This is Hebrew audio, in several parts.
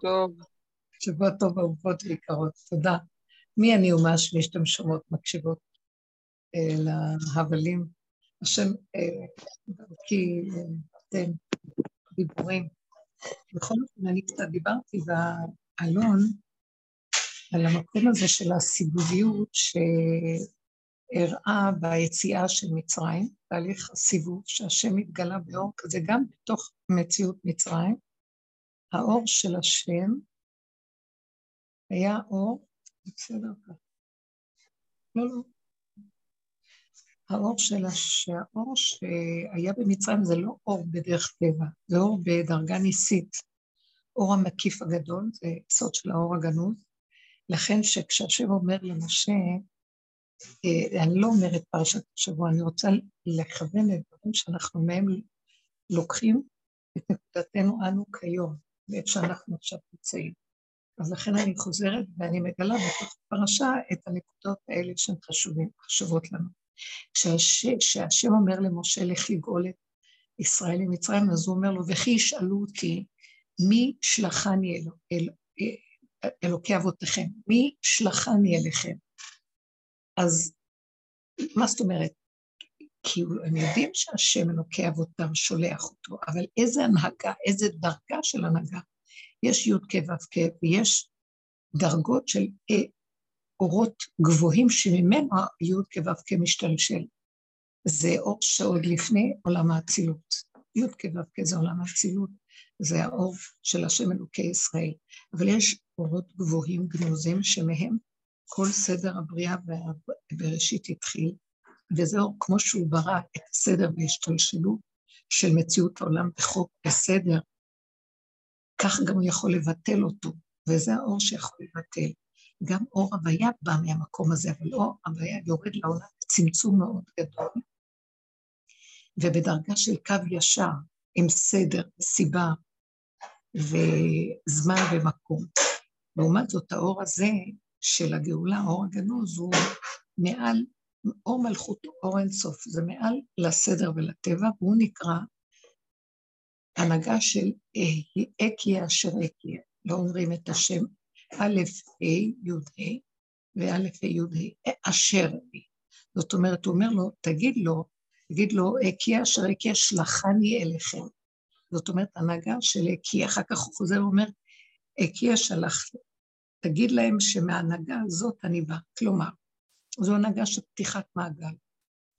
טוב. שבוע טוב, אהובות ויקרות. תודה. מי אני ומה שמי שאתם שומעות, מקשיבות אה, להבלים. השם, אה, דרכי, אה, אתם, דיבורים. בכל אופן, אני קצת דיברתי באלון על המקום הזה של הסיבוביות שהראה ביציאה של מצרים, תהליך הסיבוב שהשם התגלה באור כזה, גם בתוך מציאות מצרים. האור של השם היה אור, בסדר. לא, לא. האור של שהאור שהיה במצרים זה לא אור בדרך טבע, זה אור בדרגה ניסית. אור המקיף הגדול, זה סוד של האור הגנוז. לכן שכשהשם אומר למשה, אה, אני לא אומרת פרשת השבוע, אני רוצה לכוון לדברים שאנחנו מהם לוקחים את נקודתנו אנו כיום, ואת שאנחנו עכשיו נמצאים. אז לכן אני חוזרת ואני מגלה בתוך הפרשה את הנקודות האלה שהן חשובות לנו. כשהשם אומר למשה לך לגאול את ישראל ממצרים, אז הוא אומר לו, וכי ישאלו אותי, מי שלחני אל, אל, אל, אלוקי אבותיכם? מי שלחני אליכם? אז מה זאת אומרת? כי הם יודעים שהשם אלוקי אבותם שולח אותו, אבל איזה הנהגה, איזה דרגה של הנהגה. יש י' כ' ו' כ' ויש דרגות של אה, אורות גבוהים שממנו י' כו' כמשתלשל. זה אור שעוד לפני עולם האצילות. י' כו' זה עולם האצילות, זה האור של השם אלוקי ישראל. אבל יש אורות גבוהים גנוזים שמהם כל סדר הבריאה בראשית התחיל, וזה אור כמו שהוא ברא את הסדר בהשתלשלות של מציאות העולם בחוק בסדר, כך גם הוא יכול לבטל אותו, וזה האור שיכול לבטל. גם אור הוויה בא מהמקום הזה, אבל אור הוויה יורד לעולם בצמצום מאוד גדול, ובדרגה של קו ישר, עם סדר, סיבה וזמן ומקום. לעומת זאת, האור הזה של הגאולה, אור הגנוז, הוא מעל, אור מלכות, אור אינסוף, זה מעל לסדר ולטבע, והוא נקרא הנהגה של אקיה אשר אקיה. לא אומרים את השם א', ה', י', ה', וא', ה', י', ה', אשר לי. זאת אומרת, הוא אומר לו, תגיד לו, תגיד לו, כי אשר כי אשלחני אליכם. זאת אומרת, הנהגה של כי, אחר כך הוא חוזר ואומר, כי אשלח, תגיד להם שמההנהגה הזאת אני בא. כלומר, זו הנהגה של פתיחת מעגל,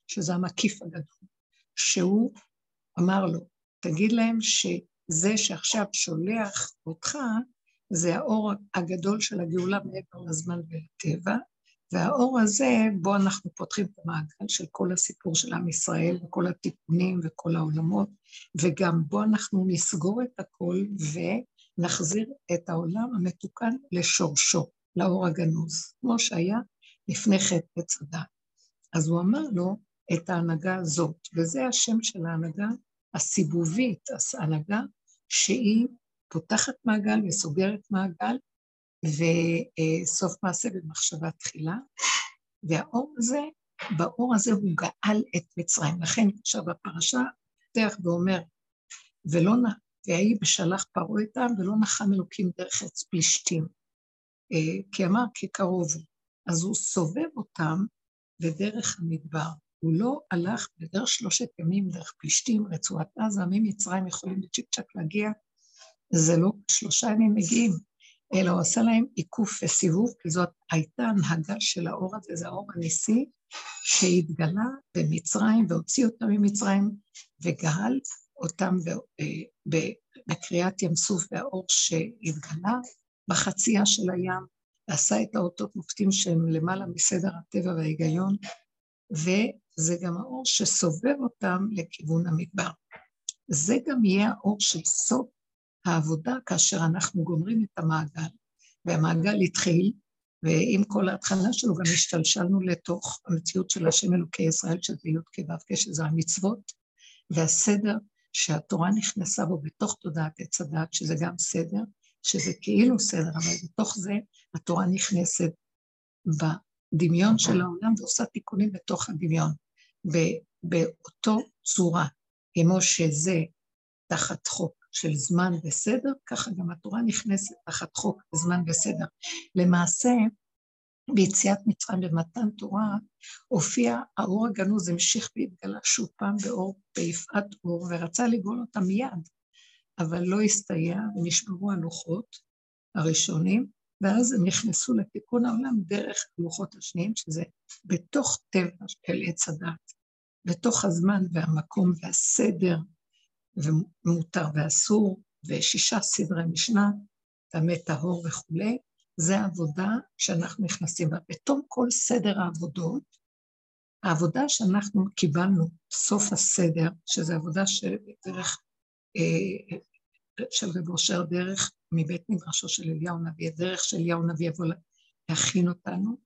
שזה המקיף הגדול, שהוא אמר לו, תגיד להם שזה שעכשיו שולח אותך, זה האור הגדול של הגאולה מעבר לזמן ולטבע, והאור הזה, בו אנחנו פותחים את המעגל של כל הסיפור של עם ישראל, וכל התיקונים וכל העולמות, וגם בו אנחנו נסגור את הכל ונחזיר את העולם המתוקן לשורשו, לאור הגנוז, כמו שהיה לפני חטא עץ הדת. אז הוא אמר לו את ההנהגה הזאת, וזה השם של ההנהגה הסיבובית, ההנהגה שהיא פותחת מעגל וסוגרת מעגל, וסוף מעשה במחשבה תחילה, והאור הזה, באור הזה הוא גאל את מצרים. לכן עכשיו בפרשה פותח ואומר, ולא נ... ויהי בשלח פרעה איתם, ולא נחם אלוקים דרך עץ פלישתים. אה, כי אמר כי קרוב הוא. אז הוא סובב אותם בדרך המדבר. הוא לא הלך בדרך שלושת ימים דרך פלישתים, רצועת עזה, ממצרים יכולים בצ'יק צ'אק להגיע זה לא שלושה ימים מגיעים, אלא הוא עשה להם עיקוף וסיבוב, כי זאת הייתה הנהגה של האור הזה, זה האור הניסי שהתגלה במצרים והוציא אותם ממצרים וגאל אותם אה, בקריאת ים סוף והאור שהתגלה בחצייה של הים, ועשה את האותות מופתים שהם למעלה מסדר הטבע וההיגיון, וזה גם האור שסובב אותם לכיוון המדבר. זה גם יהיה האור של סוף העבודה כאשר אנחנו גומרים את המעגל, והמעגל התחיל, ועם כל ההתחלה שלו גם השתלשלנו לתוך המציאות של השם אלוקי ישראל, שזה י"ק ו"ק, שזה המצוות, והסדר שהתורה נכנסה בו בתוך תודעת עץ הדת, שזה גם סדר, שזה כאילו סדר, אבל בתוך זה התורה נכנסת בדמיון של העולם ועושה תיקונים בתוך הדמיון, באותו צורה, כמו שזה תחת חוק של זמן וסדר, ככה גם התורה נכנסת תחת חוק זמן וסדר. למעשה, ביציאת מצרים במתן תורה, הופיע האור הגנוז, המשיך והתגלה שוב פעם באור, ביפעת אור, ורצה לגאול אותה מיד, אבל לא הסתייע, ונשברו הלוחות הראשונים, ואז הם נכנסו לתיקון העולם דרך הלוחות השניים, שזה בתוך טבע של עץ הדת, בתוך הזמן והמקום והסדר, ומותר ואסור, ושישה סדרי משנה, טמא טהור וכולי, זה העבודה שאנחנו נכנסים בה. בתום כל סדר העבודות, העבודה שאנחנו קיבלנו, סוף הסדר, שזו עבודה של דרך, אה, של רב אושר, דרך מבית מדרשו של אליהו נביא, דרך של אליהו נביא יבוא להכין אותנו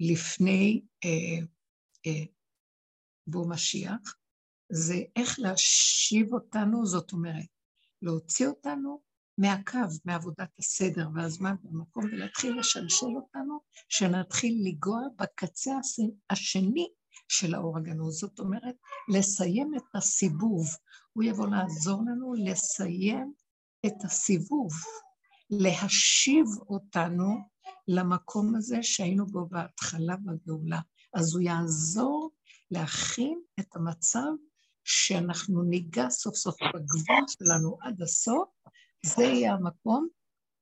לפני אה, אה, בוא משיח, זה איך להשיב אותנו, זאת אומרת, להוציא אותנו מהקו, מעבודת הסדר והזמן והמקום, ולהתחיל לשלשל אותנו, שנתחיל לנגוע בקצה השני של האור הגנוז. זאת אומרת, לסיים את הסיבוב. הוא יבוא לעזור לנו לסיים את הסיבוב, להשיב אותנו למקום הזה שהיינו בו בהתחלה בגאולה. אז הוא יעזור להכין את המצב שאנחנו ניגע סוף סוף בגבול שלנו עד הסוף, זה יהיה המקום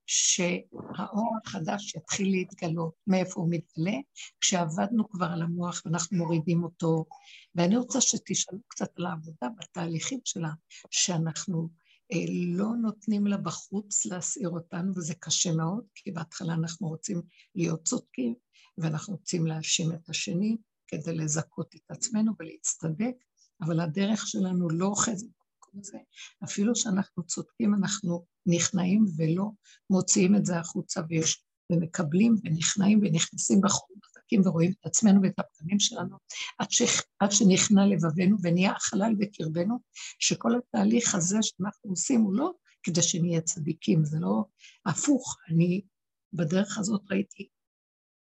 שהאור החדש יתחיל להתגלות. מאיפה הוא מתגלה? כשעבדנו כבר על המוח ואנחנו מורידים אותו. ואני רוצה שתשאלו קצת על העבודה בתהליכים שלה, שאנחנו אה, לא נותנים לה בחוץ להסעיר אותנו, וזה קשה מאוד, כי בהתחלה אנחנו רוצים להיות צודקים, ואנחנו רוצים להאשים את השני כדי לזכות את עצמנו ולהצטדק, אבל הדרך שלנו לא אוחזת הזה. אפילו שאנחנו צודקים, אנחנו נכנעים ולא מוציאים את זה החוצה ויש, ומקבלים ונכנעים ונכנסים בחורים חזקים ורואים את עצמנו ואת הפנים שלנו, עד, ש, עד שנכנע לבבינו ונהיה החלל בקרבנו, שכל התהליך הזה שאנחנו עושים הוא לא כדי שנהיה צדיקים, זה לא הפוך. אני בדרך הזאת ראיתי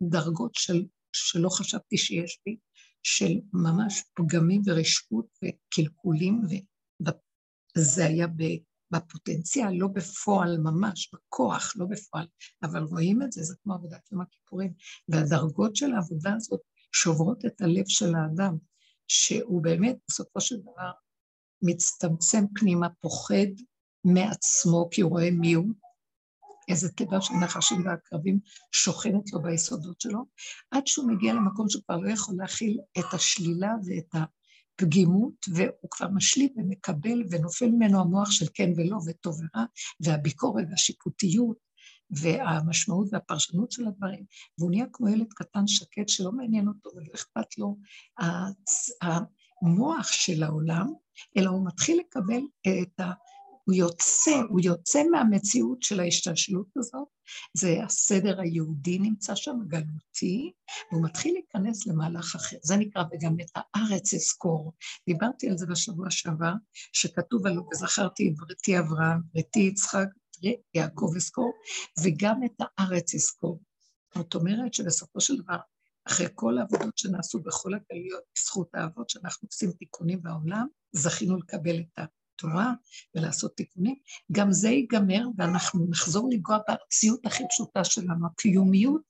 דרגות של, שלא חשבתי שיש לי, של ממש פגמים ורשעות וקלקולים, וזה היה בפוטנציאל, לא בפועל ממש, בכוח, לא בפועל, אבל רואים את זה, זה כמו עבודת יום הכיפורים, והדרגות של העבודה הזאת שוברות את הלב של האדם, שהוא באמת בסופו של דבר מצטמצם פנימה, פוחד מעצמו, כי הוא רואה מי הוא, איזה טבע של נחשים ועקרבים שוכנת לו ביסודות שלו, עד שהוא מגיע למקום שהוא כבר לא יכול להכיל את השלילה ואת הפגימות, והוא כבר משלים ומקבל, ונופל ממנו המוח של כן ולא, וטוב ורע, והביקורת והשיפוטיות, והמשמעות והפרשנות של הדברים, והוא נהיה כמו ילד קטן שקט שלא מעניין אותו ולא אכפת לו המוח של העולם, אלא הוא מתחיל לקבל את ה... הוא יוצא, הוא יוצא מהמציאות של ההשתלשלות הזאת, זה הסדר היהודי נמצא שם, גלותי, והוא מתחיל להיכנס למהלך אחר. זה נקרא, וגם את הארץ אזכור. דיברתי על זה בשבוע שעבר, שכתוב עלו, וזכרתי את בריתי אברהם, בריתי יצחק, יעקב אזכור, וגם את הארץ אזכור. זאת אומרת שבסופו של דבר, אחרי כל העבודות שנעשו בכל הגלויות, בזכות האבות שאנחנו עושים תיקונים בעולם, זכינו לקבל את. התורה ולעשות תיקונים, גם זה ייגמר ואנחנו נחזור לנגוע בארציות הכי פשוטה שלנו, הקיומיות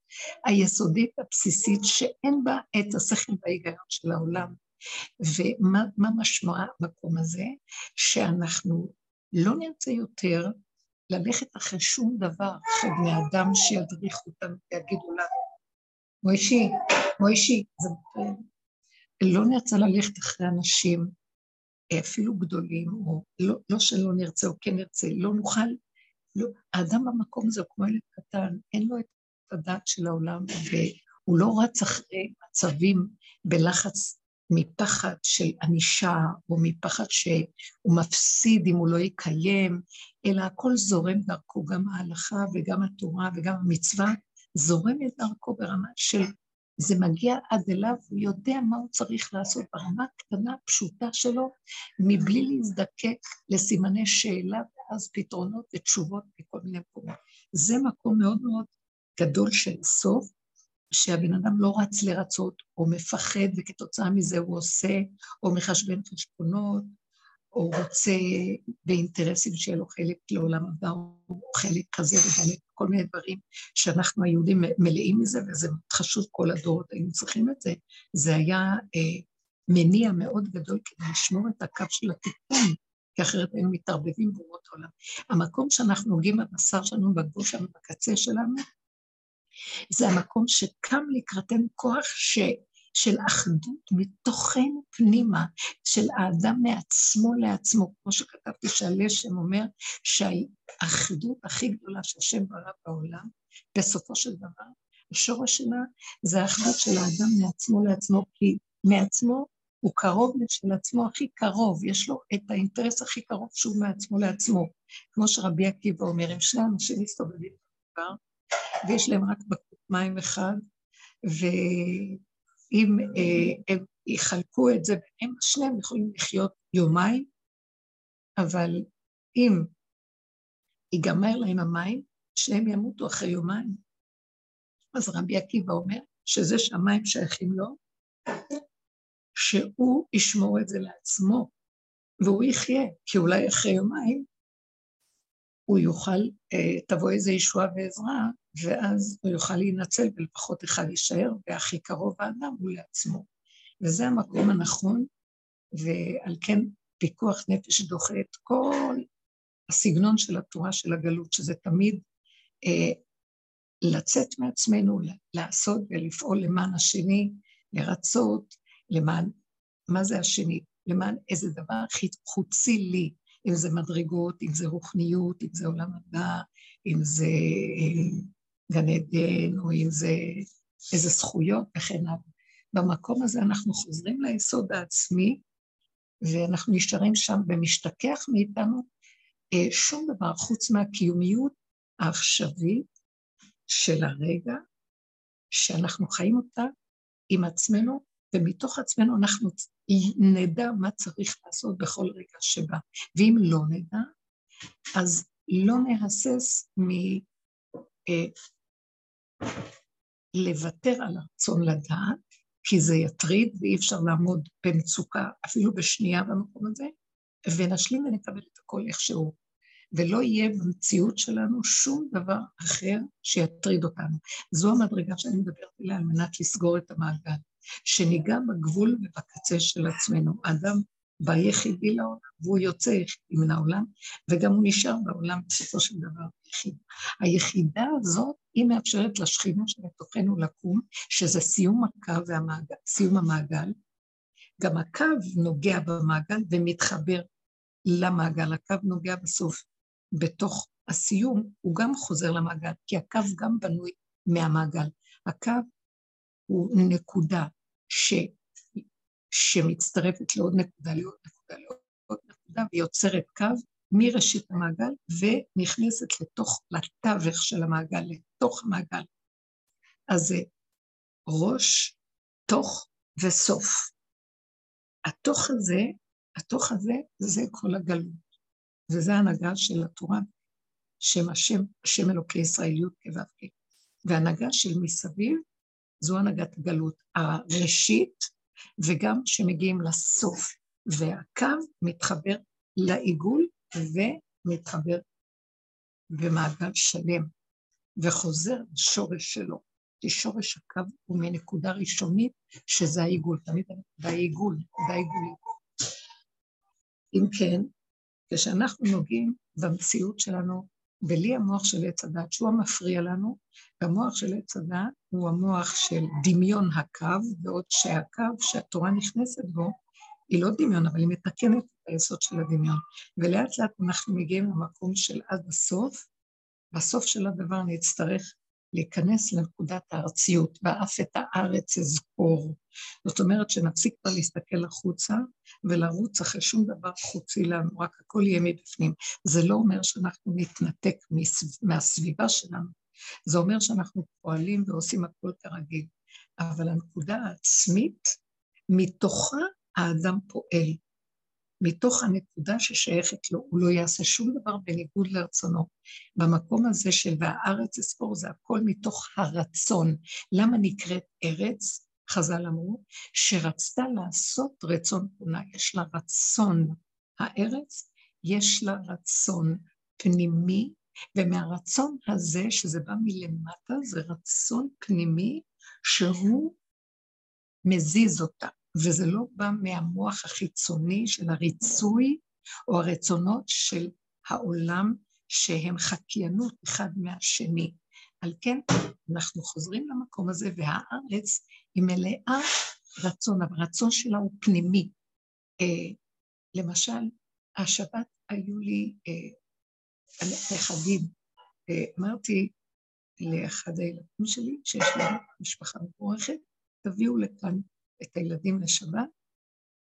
היסודית הבסיסית שאין בה את השכל וההיגיון של העולם. ומה משמע המקום הזה? שאנחנו לא נרצה יותר ללכת אחרי שום דבר, אחרי בני אדם שידריכו אותנו ויגידו לנו, מוישי, מוישי, זה... לא נרצה ללכת אחרי אנשים אפילו גדולים, או לא, לא שלא נרצה או כן נרצה, לא נוכל, לא, האדם במקום הזה הוא כמו ילד קטן, אין לו את הדעת של העולם, והוא לא רץ אחרי מצבים בלחץ מפחד של ענישה, או מפחד שהוא מפסיד אם הוא לא יקיים, אלא הכל זורם דרכו, גם ההלכה וגם התורה וגם המצווה, זורמת דרכו ברמה של זה מגיע עד אליו, הוא יודע מה הוא צריך לעשות ברמה הקטנה, פשוטה שלו, מבלי להזדקק לסימני שאלה ואז פתרונות ותשובות בכל מיני מקומות. זה מקום מאוד מאוד גדול של סוף, שהבן אדם לא רץ לרצות, או מפחד, וכתוצאה מזה הוא עושה, או מחשבן חשבונות, או רוצה באינטרסים שיהיה לו חלק לעולם הבא, או חלק כזה וכאלה, כל מיני דברים שאנחנו היהודים מלאים מזה, וזה חשוב כל הדורות, היינו צריכים את זה. זה היה אה, מניע מאוד גדול כדי לשמור את הקו של התיקון, כי אחרת היינו מתערבבים באומות העולם. המקום שאנחנו נוגעים בבשר שלנו, בגבול שלנו, בקצה שלנו, זה המקום שקם לקראתנו כוח ש... של אחדות מתוכנו פנימה, של האדם מעצמו לעצמו, כמו שכתבתי שהלשם אומר שהאחדות הכי גדולה שהשם ברא בעולם, בסופו של דבר, השורש שלה זה האחדות של האדם מעצמו לעצמו, כי מעצמו הוא קרוב של עצמו הכי קרוב, יש לו את האינטרס הכי קרוב שהוא מעצמו לעצמו. כמו שרבי עקיבא אומר, אם שני אנשים מסתובבים במדבר, ויש להם רק בקבוק מים אחד, ואם אה, הם יחלקו את זה ביניהם, שניהם יכולים לחיות יומיים, אבל אם ייגמר להם המים, שניהם ימותו אחרי יומיים. אז רבי עקיבא אומר שזה שהמים שייכים לו, שהוא ישמור את זה לעצמו, והוא יחיה, כי אולי אחרי יומיים הוא יוכל, אה, תבוא איזו ישועה ועזרה, ואז הוא יוכל להינצל ולפחות אחד יישאר, והכי קרוב האדם הוא לעצמו. וזה המקום הנכון, ועל כן פיקוח נפש דוחה את כל הסגנון של התורה של הגלות, שזה תמיד אה, לצאת מעצמנו, לעשות ולפעול למען השני, לרצות, למען, מה זה השני? למען איזה דבר חוצי לי, אם זה מדרגות, אם זה רוחניות, אם זה עולם הבא, אם זה אה, גן עדן, או אם זה איזה זכויות וכן הלאה. במקום הזה אנחנו חוזרים ליסוד העצמי, ואנחנו נשארים שם ומשתכח מאיתנו אה, שום דבר חוץ מהקיומיות העכשווית של הרגע, שאנחנו חיים אותה עם עצמנו ומתוך עצמנו אנחנו נדע מה צריך לעשות בכל רגע שבא. ואם לא נדע, אז לא נהסס מ... אה, לוותר על הרצון לדעת, כי זה יטריד ואי אפשר לעמוד במצוקה אפילו בשנייה במקום הזה, ונשלים ונקבל את הכל איכשהו. ולא יהיה במציאות שלנו שום דבר אחר שיטריד אותנו. זו המדרגה שאני מדברת עליה על מנת לסגור את המעגל. שניגע בגבול ובקצה של עצמנו. אדם בא יחידי לעולם, והוא יוצא יחידי מן העולם, וגם הוא נשאר בעולם בסופו של דבר יחיד. היחידה הזאת, היא מאפשרת לשכינה שבתוכנו לקום, שזה סיום הקו והמעגל, סיום המעגל. גם הקו נוגע במעגל ומתחבר למעגל. הקו נוגע בסוף, בתוך הסיום, הוא גם חוזר למעגל, כי הקו גם בנוי מהמעגל. הקו הוא נקודה ש, שמצטרפת לעוד נקודה, לעוד נקודה, לעוד נקודה, ויוצרת קו מראשית המעגל ונכנסת לתוך, לתווך של המעגל, לתוך המעגל. אז זה ראש, תוך וסוף. התוך הזה, התוך הזה, זה כל הגלות. וזה ההנהגה של התורה, שם השם, השם אלוקי ישראל, י' כו' והנהגה של מסביב זו הנהגת הגלות, הראשית, וגם שמגיעים לסוף, והקו מתחבר לעיגול ומתחבר במעגל שלם, וחוזר לשורש שלו, כי שורש הקו הוא מנקודה ראשונית, שזה העיגול, תמיד הנקודה היא עיגול, נקודה עיגולית. אם כן, כשאנחנו נוגעים במציאות שלנו בלי המוח של עץ הדת, שהוא המפריע לנו, והמוח של עץ הדת הוא המוח של דמיון הקו, בעוד שהקו שהתורה נכנסת בו, היא לא דמיון, אבל היא מתקנת את היסוד של הדמיון. ולאט לאט אנחנו מגיעים למקום של עד הסוף, בסוף של הדבר נצטרך להיכנס לנקודת הארציות, ואף את הארץ אזכור. זאת אומרת שנפסיק כבר להסתכל החוצה ולרוץ אחרי שום דבר חוצי לנו, רק הכל יהיה מבפנים. זה לא אומר שאנחנו נתנתק מהסביבה שלנו, זה אומר שאנחנו פועלים ועושים הכל כרגיל. אבל הנקודה העצמית, מתוכה האדם פועל. מתוך הנקודה ששייכת לו, הוא לא יעשה שום דבר בניגוד לרצונו. במקום הזה של והארץ אספור זה הכל מתוך הרצון. למה נקראת ארץ? חז"ל אמרו, שרצתה לעשות רצון פונה, יש לה רצון. הארץ, יש לה רצון פנימי, ומהרצון הזה, שזה בא מלמטה, זה רצון פנימי שהוא מזיז אותה, וזה לא בא מהמוח החיצוני של הריצוי או הרצונות של העולם שהם חקיינות אחד מהשני. על כן אנחנו חוזרים למקום הזה, והארץ היא מלאה רצון, אבל הרצון שלה הוא פנימי. אה, למשל, השבת היו לי אה, נכדים, אה, אמרתי לאחד הילדים שלי, שיש להם משפחה מבורכת, תביאו לכאן את הילדים לשבת,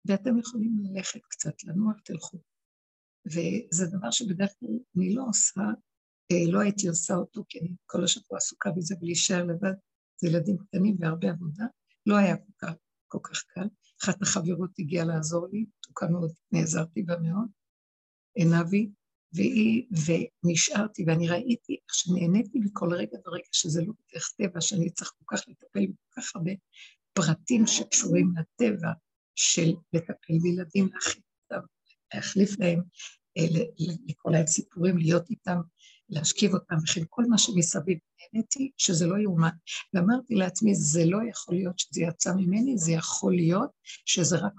ואתם יכולים ללכת קצת, לנוח, תלכו. וזה דבר שבדרך כלל אני לא עושה, אה, לא הייתי עושה אותו, כי אני כל השבוע עסוקה בזה ולהישאר לבד, זה ילדים קטנים והרבה עבודה, לא היה כל כך, כל כך קל. אחת החברות הגיעה לעזור לי, תוקה מאוד, נעזרתי בה מאוד, עינבי, והיא, ונשארתי, ואני ראיתי איך שנהניתי מכל רגע ורגע, שזה לא בדרך טבע, שאני צריך כל כך לטפל בכל כך הרבה פרטים שקשורים לטבע של לטפל בילדים, להחליף אותם, להחליף להם, אה, לקרוא להם סיפורים, להיות איתם, להשכיב אותם, וכן כל מה שמסביב. נהניתי שזה לא יאומן. ואמרתי לעצמי, זה לא יכול להיות שזה יצא ממני, זה יכול להיות שזה רק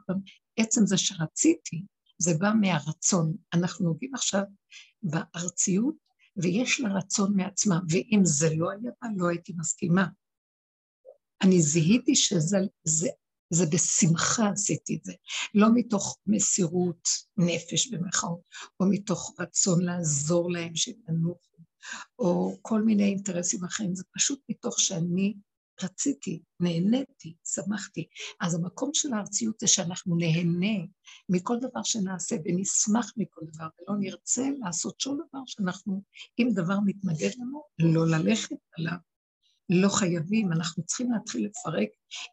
עצם זה שרציתי, זה בא מהרצון. אנחנו נוגעים עכשיו בארציות, ויש לה רצון מעצמה, ואם זה לא היה בה, לא הייתי מסכימה. אני זיהיתי שזה זה, זה בשמחה עשיתי את זה, לא מתוך מסירות נפש במחאות, או מתוך רצון לעזור להם שינוחו, או כל מיני אינטרסים אחרים, זה פשוט מתוך שאני רציתי, נהניתי, שמחתי. אז המקום של הארציות זה שאנחנו נהנה מכל דבר שנעשה ונשמח מכל דבר, ולא נרצה לעשות שום דבר שאנחנו, אם דבר מתנגד לנו, לא ללכת עליו. לא חייבים, אנחנו צריכים להתחיל לפרק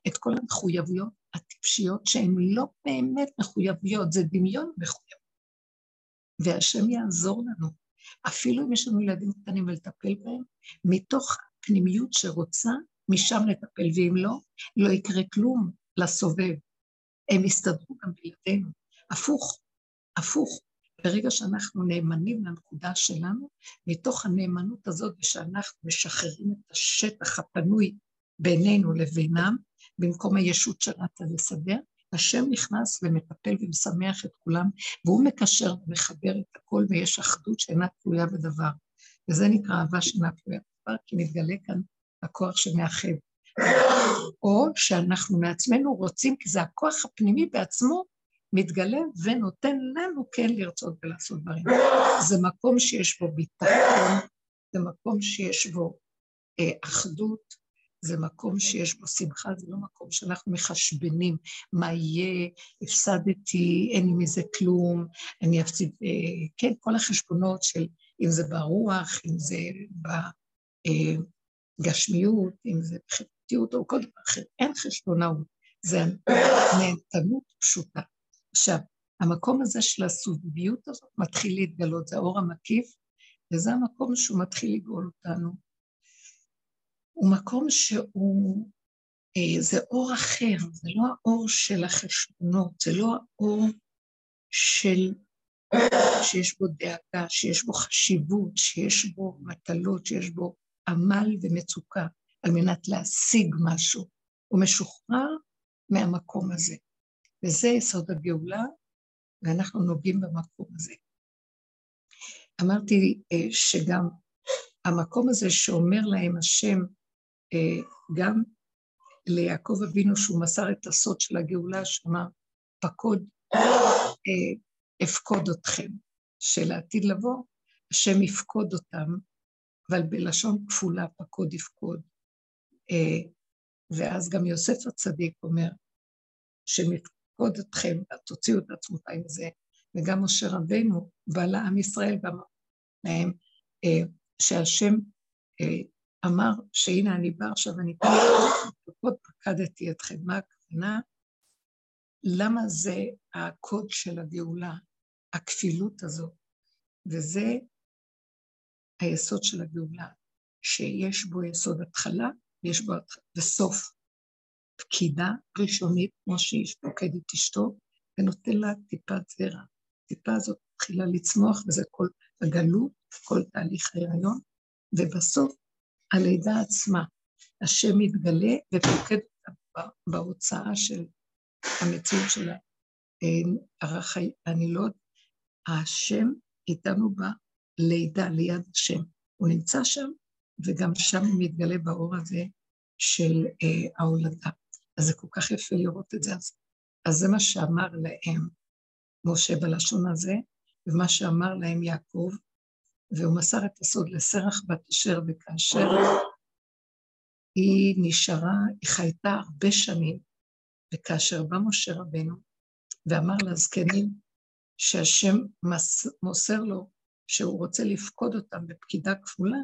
את כל המחויבויות הטיפשיות שהן לא באמת מחויבויות, זה דמיון מחויב. והשם יעזור לנו. אפילו אם יש לנו ילדים קטנים ולטפל בהם, מתוך פנימיות שרוצה משם לטפל, ואם לא, לא יקרה כלום לסובב. הם יסתדרו גם בלעדינו. הפוך, הפוך. ברגע שאנחנו נאמנים לנקודה שלנו, מתוך הנאמנות הזאת, ושאנחנו משחררים את השטח הפנוי בינינו לבינם, במקום הישות שרצה לסדר, השם נכנס ומטפל ומשמח את כולם, והוא מקשר ומחבר את הכל, ויש אחדות שאינה תלויה בדבר. וזה נקרא אהבה שאינה תלויה בדבר, כי מתגלה כאן הכוח שמאחד. או שאנחנו מעצמנו רוצים, כי זה הכוח הפנימי בעצמו מתגלה ונותן לנו כן לרצות ולעשות דברים. זה מקום שיש בו ביטחון, זה מקום שיש בו אה, אחדות, זה מקום שיש בו שמחה, זה לא מקום שאנחנו מחשבנים מה יהיה, הפסדתי, אין לי מזה כלום, אני אפסיד, אה, כן, כל החשבונות של אם זה ברוח, אם זה בגשמיות, אה, אם זה בחברתיות או כל דבר אחר, אין חשבונאות, זה נהנתנות פשוטה. עכשיו, המקום הזה של הסובביות הזאת מתחיל להתגלות, זה האור המקיף, וזה המקום שהוא מתחיל לגאול אותנו. הוא מקום שהוא, אה, זה אור אחר, זה לא האור של החשבונות, זה לא האור של, שיש בו דאגה, שיש בו חשיבות, שיש בו מטלות, שיש בו עמל ומצוקה על מנת להשיג משהו. הוא משוחרר מהמקום הזה. וזה יסוד הגאולה, ואנחנו נוגעים במקום הזה. אמרתי אה, שגם המקום הזה שאומר להם השם, אה, גם ליעקב אבינו שהוא מסר את הסוד של הגאולה, שאמר, פקוד, אה, אפקוד אתכם, שלעתיד לבוא, השם יפקוד אותם, אבל בלשון כפולה, פקוד יפקוד. ואז גם יוסף הצדיק אומר, יפקוד אתכם, תוציאו את עצמותיי מזה, וגם משה רבנו בא לעם ישראל ואמר להם אה, שהשם אה, אמר שהנה אני בא עכשיו ואני פקוד פקדתי אתכם. מה הכוונה? למה זה הקוד של הגאולה, הכפילות הזאת? וזה היסוד של הגאולה, שיש בו יסוד התחלה ויש בו וסוף. פקידה ראשונית, כמו שאיש פוקד אשתו, ונותן לה טיפת זרע. הטיפה הזאת מתחילה לצמוח, וזה כל הגלות, כל תהליך ההיריון, ובסוף הלידה עצמה, השם מתגלה ופוקד בהוצאה של המציאות של הנילות, השם איתנו בלידה, ליד השם. הוא נמצא שם, וגם שם הוא מתגלה באור הזה של אה, ההולדה. אז זה כל כך יפה לראות את זה. אז, אז זה מה שאמר להם משה בלשון הזה, ומה שאמר להם יעקב, והוא מסר את הסוד לסרח בת אשר, וכאשר היא נשארה, היא חייתה הרבה שנים, וכאשר בא משה רבנו ואמר לזקנים שהשם מוסר לו שהוא רוצה לפקוד אותם בפקידה כפולה,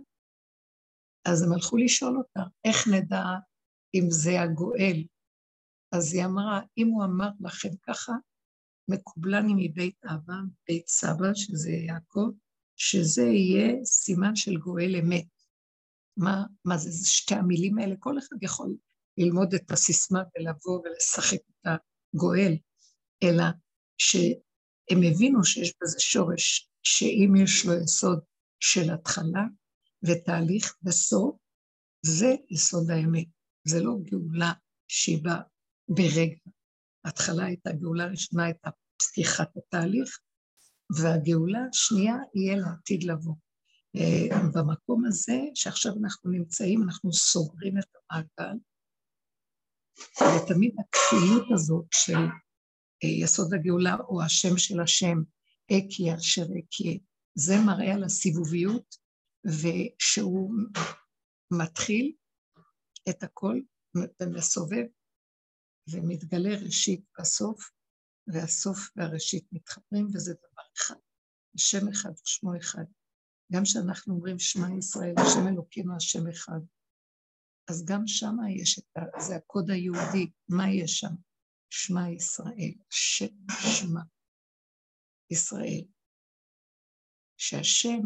אז הם הלכו לשאול אותה, איך נדע אם זה הגואל? אז היא אמרה, אם הוא אמר לכם ככה, מקובלני מבית אבא, בית סבא, שזה יעקב, שזה יהיה סימן של גואל אמת. מה, מה זה, זה שתי המילים האלה? כל אחד יכול ללמוד את הסיסמה ולבוא ולשחק את הגואל, אלא שהם הבינו שיש בזה שורש, שאם יש לו יסוד של התחלה ותהליך וסוף, זה יסוד האמת. זה לא גאולה שהיא באה ברגע. ההתחלה הייתה, גאולה ראשונה הייתה פתיחת התהליך, והגאולה השנייה יהיה לעתיד לבוא. אה, במקום הזה שעכשיו אנחנו נמצאים, אנחנו סוגרים את המעגל, ותמיד הכפילות הזאת של אה, יסוד הגאולה, או השם של השם, אקי אשר אקי, זה מראה על הסיבוביות, ושהוא מתחיל את הכל ומסובב, ומתגלה ראשית בסוף, והסוף והראשית מתחברים, וזה דבר אחד. השם אחד ושמו אחד. גם כשאנחנו אומרים שמע ישראל, השם אלוקינו השם אחד, אז גם שם יש את ה... זה הקוד היהודי, מה יש שם? שמע ישראל, שם, שמע ישראל. שהשם,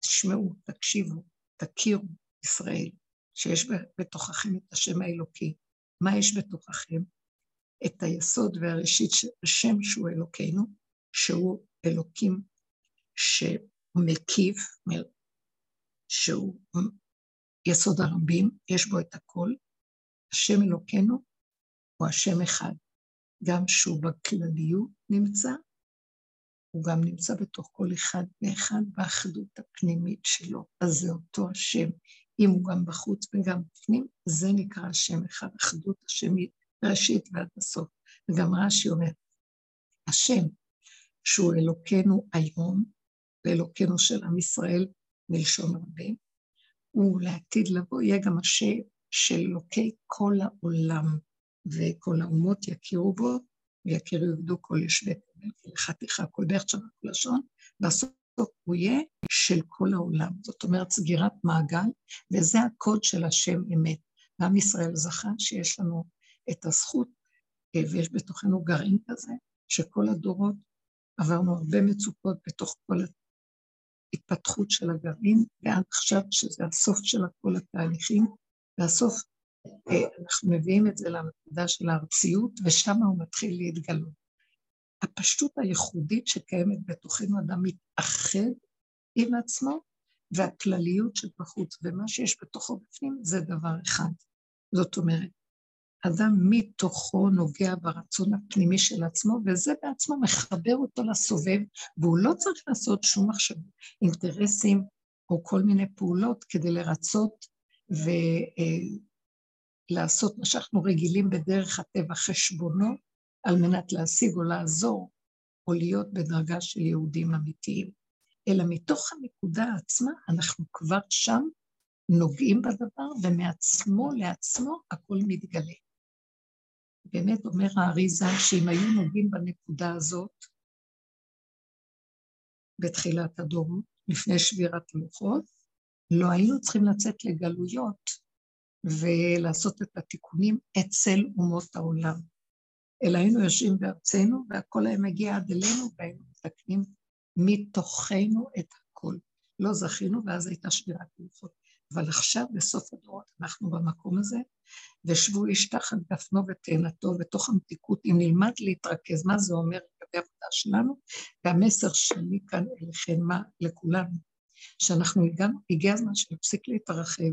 תשמעו, תקשיבו, תכירו ישראל, שיש בתוככם את השם האלוקי. מה יש בתוככם? את היסוד והראשית של השם שהוא אלוקינו, שהוא אלוקים שמקיף, שהוא יסוד הרבים, יש בו את הכל. השם אלוקינו הוא השם אחד, גם שהוא בכלליות נמצא, הוא גם נמצא בתוך כל אחד ואחד באחדות הפנימית שלו. אז זה אותו השם. אם הוא גם בחוץ וגם בפנים, זה נקרא השם אחד, אחדות השמית, ראשית ועד הסוף. וגם רש"י אומר, השם, שהוא אלוקינו היום, ואלוקינו של עם ישראל, מלשון רבים, הוא לעתיד לבוא, יהיה גם השם של אלוקי כל העולם, וכל האומות יכירו בו, ויכירו יעבדו כל יושבי תבל, ולחתיכה כל דרך שם כל לשון, בסוף הוא יהיה של כל העולם. זאת אומרת, סגירת מעגל, וזה הקוד של השם אמת. ועם ישראל זכה שיש לנו את הזכות, ויש בתוכנו גרעין כזה, שכל הדורות עברנו הרבה מצוקות בתוך כל ההתפתחות של הגרעין, ועד עכשיו שזה הסוף של כל התהליכים, והסוף אה, אנחנו מביאים את זה לנקודה של הארציות, ושם הוא מתחיל להתגלות. הפשטות הייחודית שקיימת בתוכנו, אדם מתאחד עם עצמו, והכלליות שבחוץ, ומה שיש בתוכו בפנים זה דבר אחד. זאת אומרת, אדם מתוכו נוגע ברצון הפנימי של עצמו, וזה בעצמו מחבר אותו לסובב, והוא לא צריך לעשות שום מחשב, אינטרסים או כל מיני פעולות כדי לרצות ולעשות מה שאנחנו רגילים בדרך הטבע חשבונו, על מנת להשיג או לעזור, או להיות בדרגה של יהודים אמיתיים. אלא מתוך הנקודה עצמה אנחנו כבר שם נוגעים בדבר, ומעצמו לעצמו הכל מתגלה. באמת אומר האריזה שאם היו נוגעים בנקודה הזאת בתחילת הדורות, לפני שבירת הלוחות, לא היינו צריכים לצאת לגלויות ולעשות את התיקונים אצל אומות העולם, אלא היינו יושבים בארצנו והכל היה מגיע עד אלינו והיינו מתקנים מתוכנו את הכל. לא זכינו ואז הייתה שבירת הלוחות. אבל עכשיו, בסוף הדורות, אנחנו במקום הזה, ושבו איש תחת גפנו ותאנתו בתוך המתיקות, אם נלמד להתרכז, מה זה אומר לגבי עבודה שלנו, והמסר שלי כאן אליכם, מה לכולנו, שאנחנו הגענו, הגיע הזמן שנפסיק להתרחב,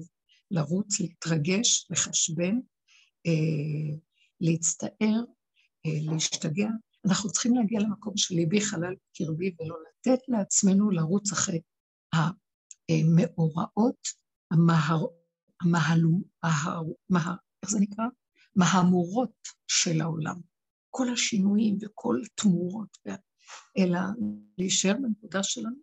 לרוץ, להתרגש, לחשבן, אה, להצטער, להשתגע. אנחנו צריכים להגיע למקום של ליבי חלל בקרבי ולא לתת לעצמנו לרוץ אחרי המאורעות, המהר, מהר, איך זה נקרא? מהמורות של העולם. כל השינויים וכל תמורות, אלא להישאר בנקודה שלנו,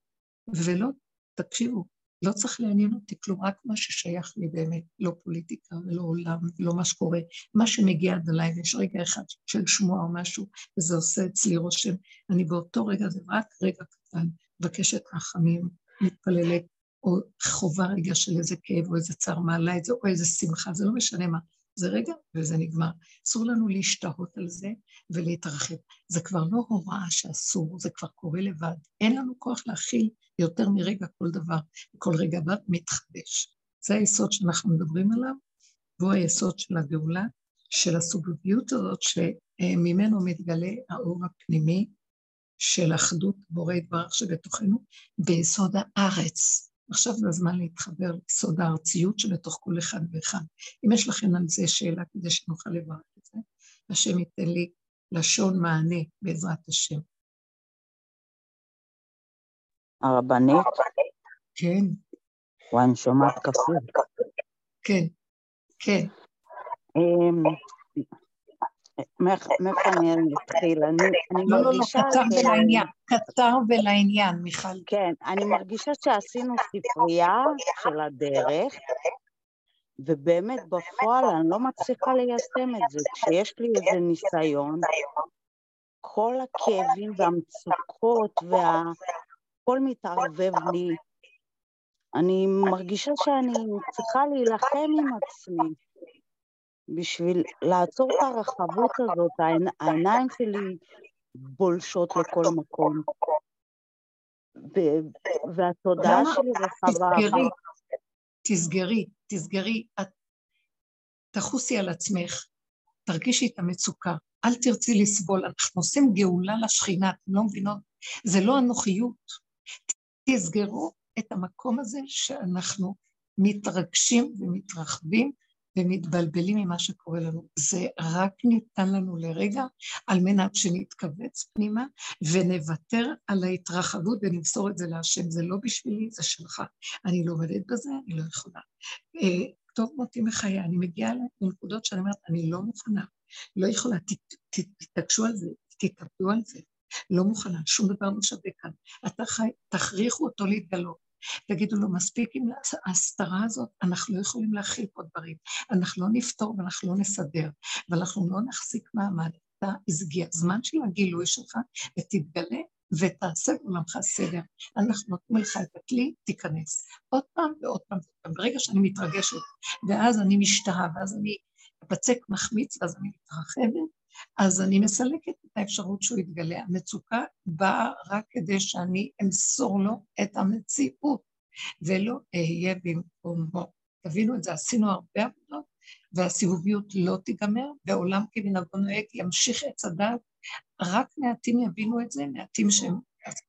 ולא, תקשיבו, לא צריך לעניין אותי כלום, רק מה ששייך לי באמת, לא פוליטיקה ולא עולם ולא מה שקורה, מה שמגיע עד אליי, ויש רגע אחד של שמוע או משהו, וזה עושה אצלי רושם, אני באותו רגע, זה רק רגע קטן, מבקשת רחמים, מתפללת, או חובה רגע של איזה כאב או איזה צער מעלה את זה, או איזה שמחה, זה לא משנה מה. זה רגע וזה נגמר. אסור לנו להשתהות על זה ולהתרחב. זה כבר לא הוראה שאסור, זה כבר קורה לבד. אין לנו כוח להכיל יותר מרגע כל דבר, כל רגע בא מתחדש. זה היסוד שאנחנו מדברים עליו, והוא היסוד של הגאולה, של הסובביות הזאת, שממנו מתגלה האור הפנימי של אחדות בורא יתברך שבתוכנו, ביסוד הארץ. עכשיו זה הזמן להתחבר לסוד הארציות שבתוך כל אחד ואחד. אם יש לכם על זה שאלה כדי שנוכל לברך את זה, השם ייתן לי לשון מענה בעזרת השם. הרבנית? כן. וואי, אני שומעת כפול. כן, כן. מאיפה אני אתחיל? אני לא, לא, לא, קצר ולעניין, קצר ולעניין, מיכל. כן, אני מרגישה שעשינו ספרייה של הדרך, ובאמת בפועל אני לא מצליחה ליישם את זה. כשיש לי איזה ניסיון, כל הכאבים והמצוקות והכל מתערבב לי. אני מרגישה שאני צריכה להילחם עם עצמי. בשביל לעצור את הרחבות הזאת, העיניים שלי בולשות לכל מקום, והתודעה שלי רחבה. תסגרי, תסגרי, תסגרי, את תחוסי על עצמך, תרגישי את המצוקה, אל תרצי לסבול, אנחנו עושים גאולה לשכינה, אתם לא מבינות? זה לא אנוכיות. תסגרו את המקום הזה שאנחנו מתרגשים ומתרחבים ומתבלבלים ממה שקורה לנו. זה רק ניתן לנו לרגע על מנת שנתכווץ פנימה ונוותר על ההתרחבות ונמסור את זה להשם. זה לא בשבילי, זה שלך. אני לא עומדת בזה, אני לא יכולה. אה, טוב מותי מחיי, אני מגיעה לנקודות שאני אומרת, אני לא מוכנה, לא יכולה, תתעקשו על זה, תתאבדו על זה. לא מוכנה, שום דבר לא שווה כאן. אתה חי, תכריחו אותו להתגלות. תגידו לו, מספיק עם ההסתרה הזאת, אנחנו לא יכולים להכיל פה דברים. אנחנו לא נפתור ואנחנו לא נסדר, ואנחנו לא נחזיק מעמד. אתה הגיע הזמן של הגילוי שלך, ותתגלה ותעשה בעולמך סדר. אנחנו נותנים לך את הכלי, תיכנס. עוד פעם ועוד פעם ועוד פעם. ברגע שאני מתרגשת, ואז אני משתהה, ואז אני בצק מחמיץ, ואז אני מתרחבת, אז אני מסלקת את האפשרות שהוא יתגלה. המצוקה באה רק כדי שאני אמסור לו את המציאות, ולא אהיה במקומו. תבינו את זה, עשינו הרבה עבודות, והסיבוביות לא תיגמר, ועולם כמנהגו נוהג ימשיך עץ הדת. רק מעטים יבינו את זה, מעטים שהם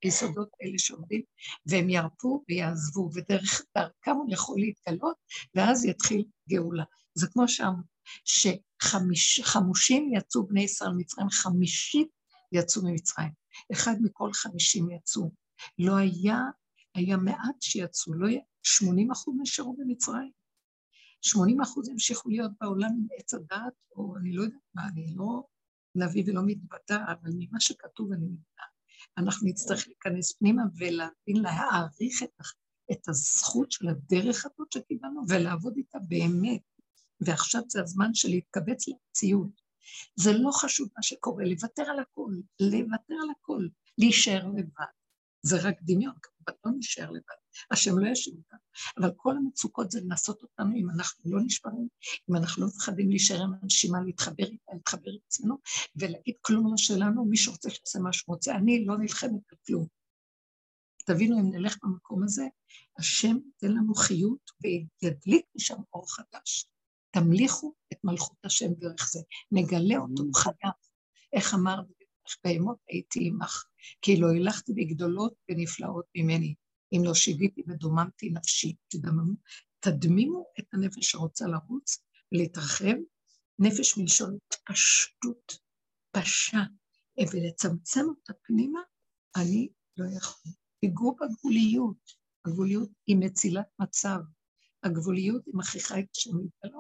היסודות האלה שעומדים, והם ירפו ויעזבו, ודרך דרכם הוא יכול להתגלות, ואז יתחיל גאולה. זה כמו שאמרו, שחמושים יצאו בני ישראל ממצרים, חמישית יצאו ממצרים. אחד מכל חמישים יצאו. לא היה, היה מעט שיצאו, לא היה, 80 אחוז נשארו במצרים. 80 אחוז המשיכו להיות בעולם עם עץ הדעת, או אני לא יודעת מה, אני לא נביא ולא מתבטא, אבל ממה שכתוב אני מבינה. אנחנו נצטרך להיכנס פנימה ולהבין, להעריך את, את הזכות של הדרך הזאת שקיבלנו ולעבוד איתה באמת. ועכשיו זה הזמן של להתקבץ למציאות. זה לא חשוב מה שקורה, לוותר על הכל, לוותר על הכל, להישאר לבד. זה רק דמיון, כמובן לא נשאר לבד, השם לא ישאיר אותנו. אבל כל המצוקות זה לנסות אותנו אם אנחנו לא נשברים, אם אנחנו לא מפחדים להישאר עם הנשימה, להתחבר איתה, להתחבר עם עצמנו, ולהגיד כלום לא שלנו, מי שרוצה שיעשה מה שהוא רוצה, אני לא נלחמת על כלום. תבינו, אם נלך במקום הזה, השם ייתן לנו חיות וידליק משם אור חדש. תמליכו את מלכות השם דרך זה, נגלה אותו, חייב. איך אמר בהמות הייתי עמך, כי לא הילכתי בגדולות ונפלאות ממני, אם לא שיוויתי ודוממתי נפשי. תדממו, תדמימו את הנפש שרוצה לרוץ ולהתרחב, נפש מלשון פשטות, פשה, ולצמצם אותה פנימה, אני לא יכול. תיגעו בגבוליות, הגבוליות היא מצילת מצב, הגבוליות היא מכריחה את השם להתגלות.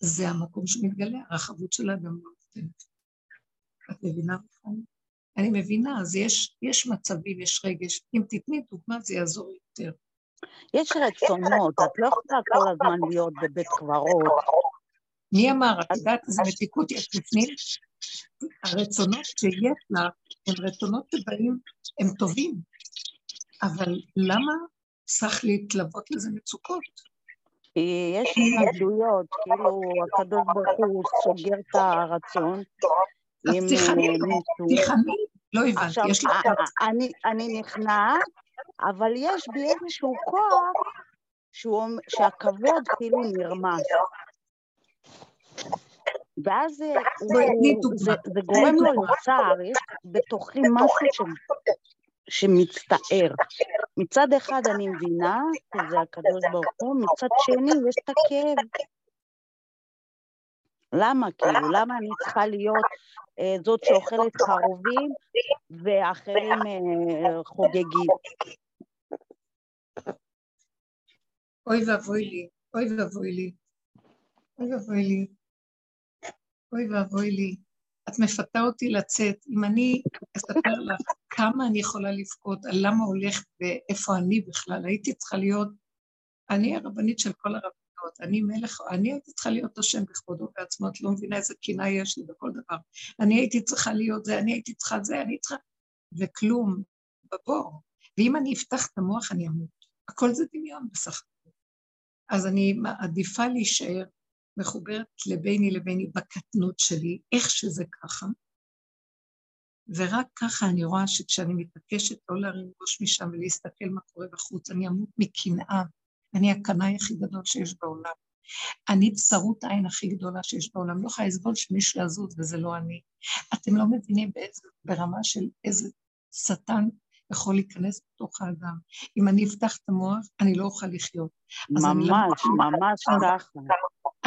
זה המקום שמתגלה, הרחבות שלה גם לא נותנת. את מבינה בכלל? אני מבינה, אז יש, יש מצבים, יש רגש. אם תתני דוגמה זה יעזור יותר. יש רצונות, את לא יכולה כל הזמן להיות בבית קברות. מי אמר? את יודעת איזה מתיקות יש בפנים? הרצונות שיש לך הם רצונות שבאים, הם טובים, אבל למה צריך להתלוות לזה מצוקות? יש התנגדויות, כאילו הקדוש ברוך הוא סוגר את הרצון עם מישהו. לא הבנתי, יש לך... אני נכנעת, אבל יש בי איזשהו כוח שהכבוד כאילו נרמס. ואז זה, גורם לו לצער, יש בתוכי משהו שמצטער. מצד אחד אני מבינה שזה הקדוש ברוך הוא, מצד שני יש את הכאב. למה כאילו? למה אני צריכה להיות אה, זאת שאוכלת חרובים ואחרים אה, חוגגים? אוי ואבוי לי, אוי ואבוי לי, אוי ואבוי לי. אוי ואבוי לי, את מפתה אותי לצאת. אם אני אספר לך כמה אני יכולה לבכות על למה הולך ואיפה אני בכלל, הייתי צריכה להיות, אני הרבנית של כל הרבניות, אני מלך, אני הייתי צריכה להיות השם בכבודו בעצמו, את לא מבינה איזה קינה יש לי בכל דבר. אני הייתי צריכה להיות זה, אני הייתי צריכה זה, אני צריכה... וכלום, בבור. ואם אני אפתח את המוח אני אמות. הכל זה דמיון בסך הכל. אז אני מעדיפה להישאר מחוברת לביני לביני בקטנות שלי, איך שזה ככה, ורק ככה אני רואה שכשאני מתעקשת לא להרים ראש משם ולהסתכל מה קורה בחוץ, אני אמות מקנאה, אני הקנאי הכי גדול שיש בעולם. אני צרות העין הכי גדולה שיש בעולם, לא יכולה לסבול שמישהו יזוז וזה לא אני. אתם לא מבינים באיזה, ברמה של איזה שטן יכול להיכנס בתוך האדם. אם אני אפתח את המוח, אני לא אוכל לחיות. ממש, ממש ככה.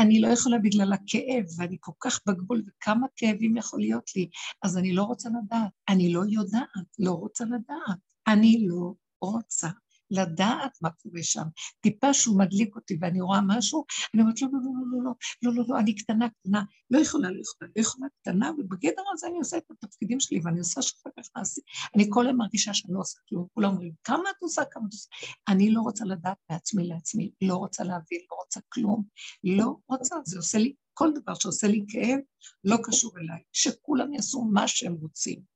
אני לא יכולה בגלל הכאב, ואני כל כך בגבול, וכמה כאבים יכול להיות לי, אז אני לא רוצה לדעת. אני לא יודעת, לא רוצה לדעת. אני לא רוצה לדעת מה קורה שם. טיפה שהוא מדליק אותי ואני רואה משהו, אני אומרת, לא, לא, לא, לא, לא, לא, לא, לא, אני קטנה, קטנה, לא יכולה, לא יכולה, לא יכולה, קטנה, ובגדר הזה אני עושה את התפקידים שלי, ואני עושה שאחר כך נעשי. אני כל היום מרגישה שאני לא עושה כלום, כולם אומרים, כמה את עושה, כמה את עושה. אני לא רוצה לדעת בעצמי לעצמי, לא רוצה להבין, לא רוצה כלום, לא רוצה, זה עושה לי, כל דבר שעושה לי כאב, לא קשור אליי, שכולם יעשו מה שהם רוצים.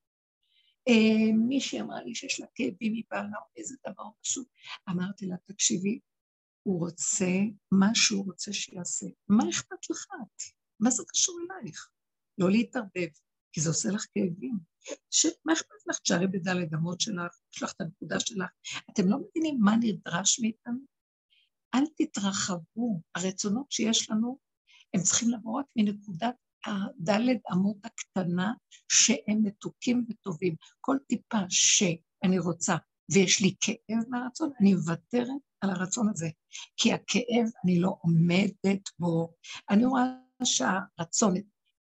אה, מישהי אמרה לי שיש לה כאבים או איזה דבר פשוט. אמרתי לה, תקשיבי, הוא רוצה מה שהוא רוצה שיעשה. מה אכפת לך את? מה זה קשור אלייך? לא להתערבב, כי זה עושה לך כאבים. ש... מה אכפת לך? תשארי בדלת אמות שלך, יש לך את הנקודה שלך. אתם לא מבינים מה נדרש מאיתנו? אל תתרחבו. הרצונות שיש לנו, הם צריכים לבוא רק מנקודת הדלת אמות הקטנה שהם מתוקים וטובים. כל טיפה שאני רוצה ויש לי כאב מהרצון, אני מוותרת על הרצון הזה. כי הכאב, אני לא עומדת בו. אני רואה שהרצון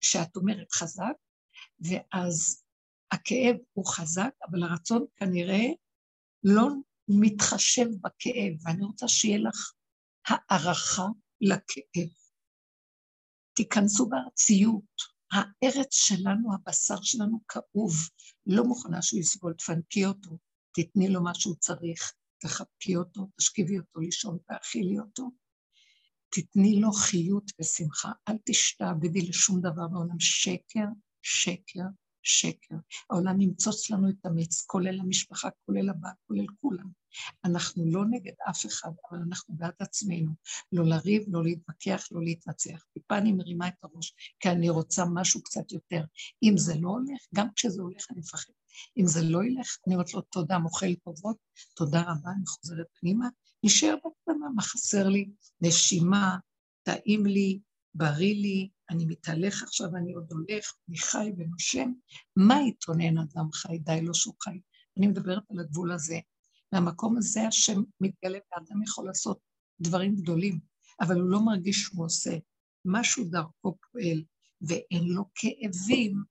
שאת אומרת חזק, ואז הכאב הוא חזק, אבל הרצון כנראה לא מתחשב בכאב, ואני רוצה שיהיה לך הערכה לכאב. תיכנסו בארציות. הארץ שלנו, הבשר שלנו כאוב, לא מוכנה שהוא יסבול, תפנקי אותו, תתני לו מה שהוא צריך, תחבקי אותו, תשכיבי אותו לישון, תאכילי אותו. תתני לו חיות ושמחה, אל תשתעבדי לשום דבר בעולם. שקר, שקר, שקר. העולם ימצוץ לנו את המיץ, כולל המשפחה, כולל הבא, כולל כולם. אנחנו לא נגד אף אחד, אבל אנחנו בעד עצמנו. לא לריב, לא להתווכח, לא להתנצח. טיפה אני מרימה את הראש, כי אני רוצה משהו קצת יותר. אם זה לא הולך, גם כשזה הולך אני מפחד. אם זה לא ילך, אני אומרת לו תודה, מוחל טובות, תודה רבה, אני חוזרת פנימה, נשאר בקטנה, מה חסר לי? נשימה, טעים לי, בריא לי, אני מתהלך עכשיו, אני עוד הולך, אני חי ונושם, מה יתונן אדם חי? די לו שהוא חי. אני מדברת על הגבול הזה. מהמקום הזה השם מתגלה, ואדם יכול לעשות דברים גדולים, אבל הוא לא מרגיש שהוא עושה. משהו דרכו פועל, ואין לו כאבים.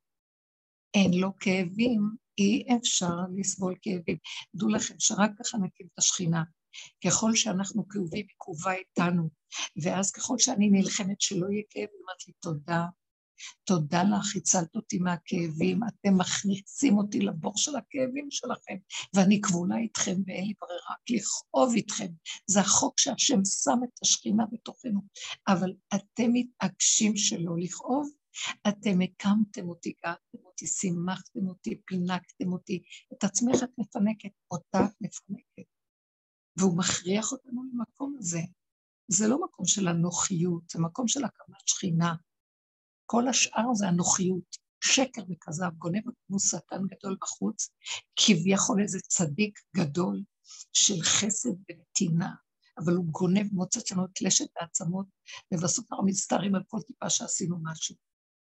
אין לו כאבים, אי אפשר לסבול כאבים. דעו לכם שרק ככה נקים את השכינה. ככל שאנחנו כאובים, היא קרובה איתנו, ואז ככל שאני נלחמת שלא יהיה כאב, היא אומרת לי, תודה, תודה לך, הצלת אותי מהכאבים, אתם מכניסים אותי לבור של הכאבים שלכם, ואני כבולה איתכם ואין לי ברירה, רק לכאוב איתכם. זה החוק שהשם שם את השכינה בתוכנו, אבל אתם מתעקשים שלא לכאוב, אתם הקמתם אותי, גאתם אותי, שימחתם אותי, פינקתם אותי, את עצמך את מפנקת, אותה את מפנקת. והוא מכריח אותנו למקום הזה. זה לא מקום של הנוחיות, זה מקום של הקמת שכינה. כל השאר זה הנוחיות. שקר וכזב, גונב כמו שטן גדול בחוץ, כביכול איזה צדיק גדול של חסד ונתינה, אבל הוא גונב, מוצץ לנו את לשת העצמות, ובסוף אנחנו מצטערים על כל טיפה שעשינו משהו.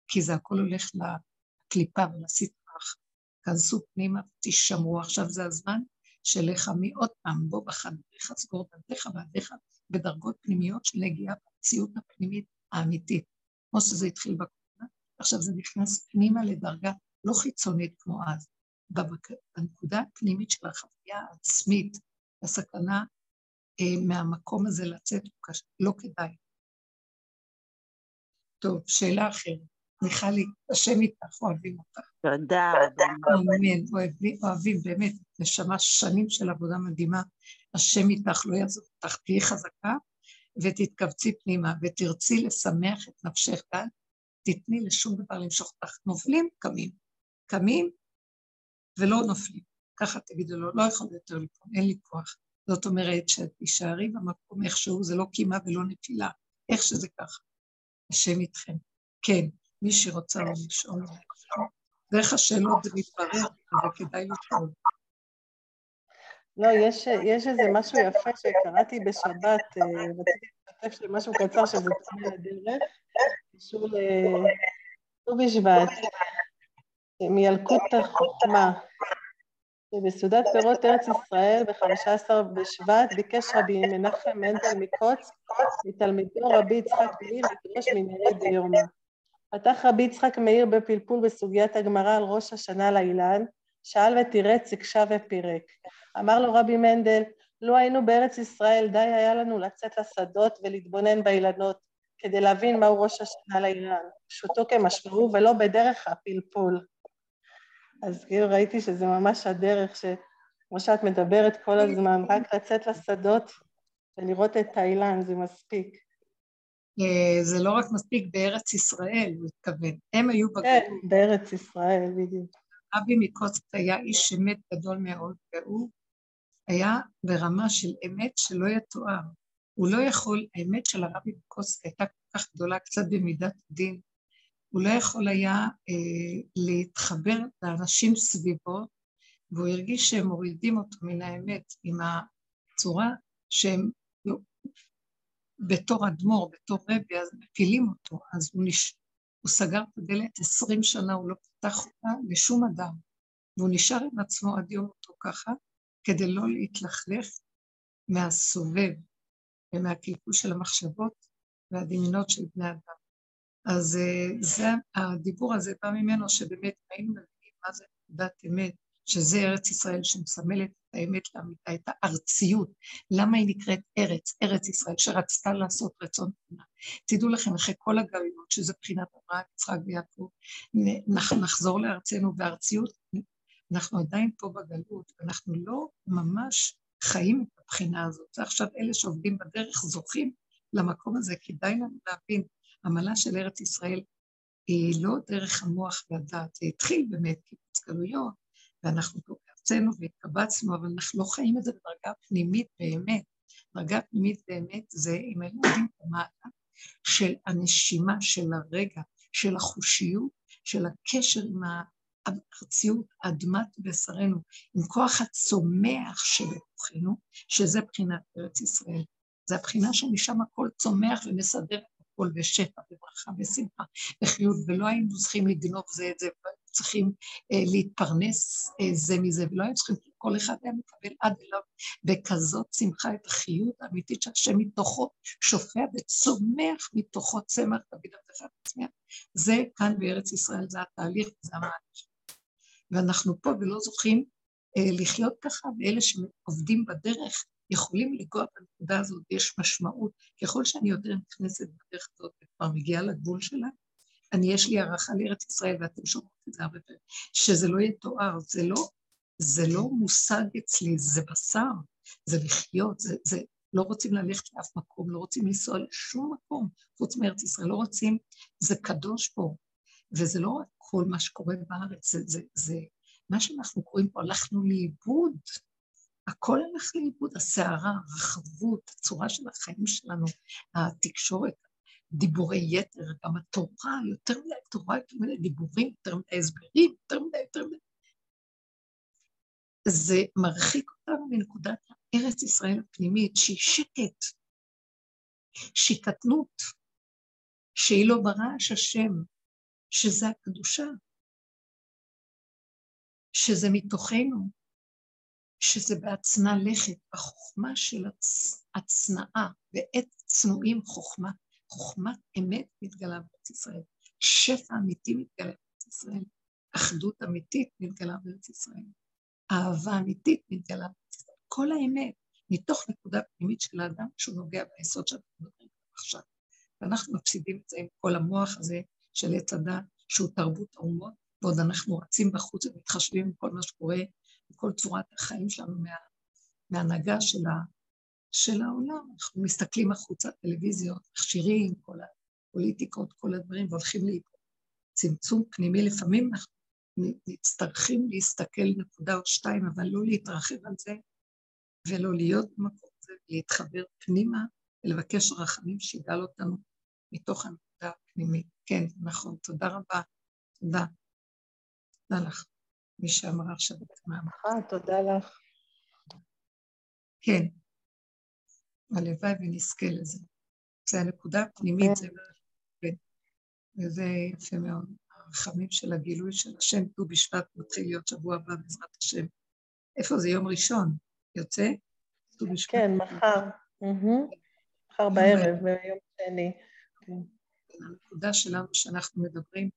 כי זה הכל הולך לקליפה ולסטרח. כנסו פנימה ותשמרו, עכשיו זה הזמן שלך מי עוד פעם, בוא בחדריך סגור דלתיך ועדיך בדרגות פנימיות של נגיעה במציאות הפנימית האמיתית. כמו שזה התחיל בקורונה, עכשיו זה נכנס פנימה לדרגה לא חיצונית כמו אז. בנקודה הפנימית של החוויה העצמית, הסכנה אה, מהמקום הזה לצאת, לא כדאי. טוב, שאלה אחרת. מיכלי, השם איתך, אוהבים אותך. תודה רבה. אמן, אוהבים, אוהבים, באמת, נשמה שנים של עבודה מדהימה. השם איתך, לא יעזוב אותך, תהיי חזקה ותתכווצי פנימה ותרצי לשמח את נפשך כאן, תתני לשום דבר למשוך אותך. נופלים, קמים. קמים ולא נופלים. ככה תגידו לו, לא יכול יותר לקום, אין לי כוח. זאת אומרת שאת תישארי במקום איכשהו, זה לא קימה ולא נפילה, איך שזה ככה. השם איתכם. כן, מי שרוצה לשאול. דרך השאלות זה מתברר, אבל כדאי לשאול. לא, יש, יש איזה משהו יפה שקראתי בשבת, אה, רציתי לשתף משהו קצר שזה תמיד לדרך, קשור לט"ו בשבט, מילקוט החוכמה, שבסעודת פירות ארץ ישראל ב-15 בשבט ביקש רבי מנחם מנדל מקוץ מתלמידו רבי יצחק מאיר לדרוש מנהרי דיומא. פתח רבי יצחק מאיר בפלפול בסוגיית הגמרא על ראש השנה לאילן, שאל ותירץ, הקשה ופירק. אמר לו רבי מנדל, לו היינו בארץ ישראל, די היה לנו לצאת לשדות ולהתבונן באילנות, כדי להבין מהו ראש השנה לאילן, פשוטו כמשמעו ולא בדרך הפלפול. אז כאילו ראיתי שזה ממש הדרך, שכמו שאת מדברת כל הזמן, רק לצאת לשדות ולראות את האילן, זה מספיק. אה, זה לא רק מספיק בארץ ישראל, הוא התכוון. הם היו בגלות. כן, בארץ ישראל, בדיוק. אבי מקוצק היה איש אמת גדול מאוד, והוא היה ברמה של אמת שלא יתואר. הוא לא יכול, האמת של הרבי מקוצק הייתה כל כך גדולה, קצת במידת דין. הוא לא יכול היה אה, להתחבר לאנשים סביבו, והוא הרגיש שהם מורידים אותו מן האמת עם הצורה שהם בתור אדמו"ר, בתור רבי, אז מפילים אותו, אז הוא, נש... הוא סגר את הדלת עשרים שנה, הוא לא פתח אותה לשום אדם, והוא נשאר עם עצמו עד יום אותו ככה, כדי לא להתלכלך מהסובב ומהקלקול של המחשבות והדמיונות של בני אדם. אז אה, זה, הדיבור הזה בא ממנו שבאמת היינו מבינים מה זה נקודת אמת, שזה ארץ ישראל שמסמלת האמת לאמיתה, את הארציות. למה היא נקראת ארץ, ארץ ישראל, שרצתה לעשות רצון תמונה. תדעו לכם, אחרי כל הגלויות, שזה בחינת אברהם, יצחק ויעקב, נחזור לארצנו, והארציות, אנחנו עדיין פה בגלות, ואנחנו לא ממש חיים את הבחינה הזאת. ועכשיו אלה שעובדים בדרך זוכים למקום הזה, כדאי לנו להבין, עמלה של ארץ ישראל היא לא דרך המוח והדעת, זה התחיל באמת קיבוץ גלויות, ואנחנו פה בארצנו והתקבצנו, אבל אנחנו לא חיים את זה בדרגה פנימית באמת. דרגה פנימית באמת זה, אם היינו יודעים במעלה של הנשימה, של הרגע, של החושיות, של הקשר עם הארציות, אדמת בשרנו, עם כוח הצומח שבתוכנו, שזה בחינת ארץ ישראל. זה הבחינה שמשם הכל צומח ומסדר את הכל בשפע וברכה ושמחה וחיות, ולא היינו צריכים לגנוב זה את זה, צריכים אה, להתפרנס אה, זה מזה, ולא היינו צריכים, כל אחד היה מקבל עד אליו בכזאת שמחה את החיות האמיתית שהשם מתוכו שופע וצומח מתוכו צמח דוד עבדך וצמיח. זה כאן בארץ ישראל, זה התהליך, זה המעלה ואנחנו פה ולא זוכים אה, לחיות ככה, ואלה שעובדים בדרך יכולים לנגוע בנקודה הזאת, יש משמעות. ככל שאני יותר נכנסת בדרך הזאת וכבר מגיעה לגבול שלה, אני, יש לי הערכה לארץ ישראל, ואתם שומעים את זה הרבה פעמים, שזה לא יתואר, זה לא, זה לא מושג אצלי, זה בשר, זה לחיות, זה, זה לא רוצים ללכת לאף מקום, לא רוצים לנסוע לשום מקום חוץ מארץ ישראל, לא רוצים, זה קדוש פה, וזה לא רק כל מה שקורה בארץ, זה, זה, זה מה שאנחנו קוראים פה, הלכנו לאיבוד. הכל הלך לאיבוד, הסערה, הרחבות, הצורה של החיים שלנו, התקשורת, דיבורי יתר, גם התורה, יותר מדי תורה, יותר מדי דיבורים, יותר מדי הסברים, יותר מדי, יותר מדי. זה מרחיק אותנו מנקודת ארץ ישראל הפנימית, שהיא שקט, שהיא קטנות, שהיא לא ברעש השם, שזה הקדושה, שזה מתוכנו, שזה בהצנע לכת, החוכמה של הצנעה, ועת צנועים חוכמה, חוכמת אמת מתגלה בארץ ישראל, שפע אמיתי מתגלה בארץ ישראל, אחדות אמיתית מתגלה בארץ ישראל, אהבה אמיתית מתגלה בארץ ישראל, כל האמת, מתוך נקודה פנימית של האדם שהוא נוגע ביסוד שאנחנו מדברים עכשיו. ואנחנו מפסידים את זה עם כל המוח הזה של עץ הדת, שהוא תרבות האומות, ועוד אנחנו רצים בחוץ ומתחשבים בכל מה שקורה, בכל צורת החיים שלנו מה, מהנהגה של, ה, של העולם. אנחנו מסתכלים החוצה, טלוויזיות, מכשירים, כל הפוליטיקות, כל הדברים, והולכים צמצום פנימי. לפעמים אנחנו נצטרכים להסתכל נקודה או שתיים, אבל לא להתרחב על זה, ולא להיות במקום הזה, להתחבר פנימה, ולבקש רחמים שיגאל אותנו מתוך הנקודה הפנימית. כן, נכון, תודה רבה. תודה. תודה לך, מי שאמרה עכשיו את המאמר. תודה לך. כן, הלוואי ונזכה לזה. זה הנקודה הפנימית, זה כן. וזה יפה מאוד. הרחמים של הגילוי של השם, ט"ו בשבט מתחיל להיות שבוע הבא בעזרת השם. איפה זה? יום ראשון. יוצא? ט"ו בשבט. כן, מחר. מחר בערב, ביום שני. הנקודה שלנו שאנחנו מדברים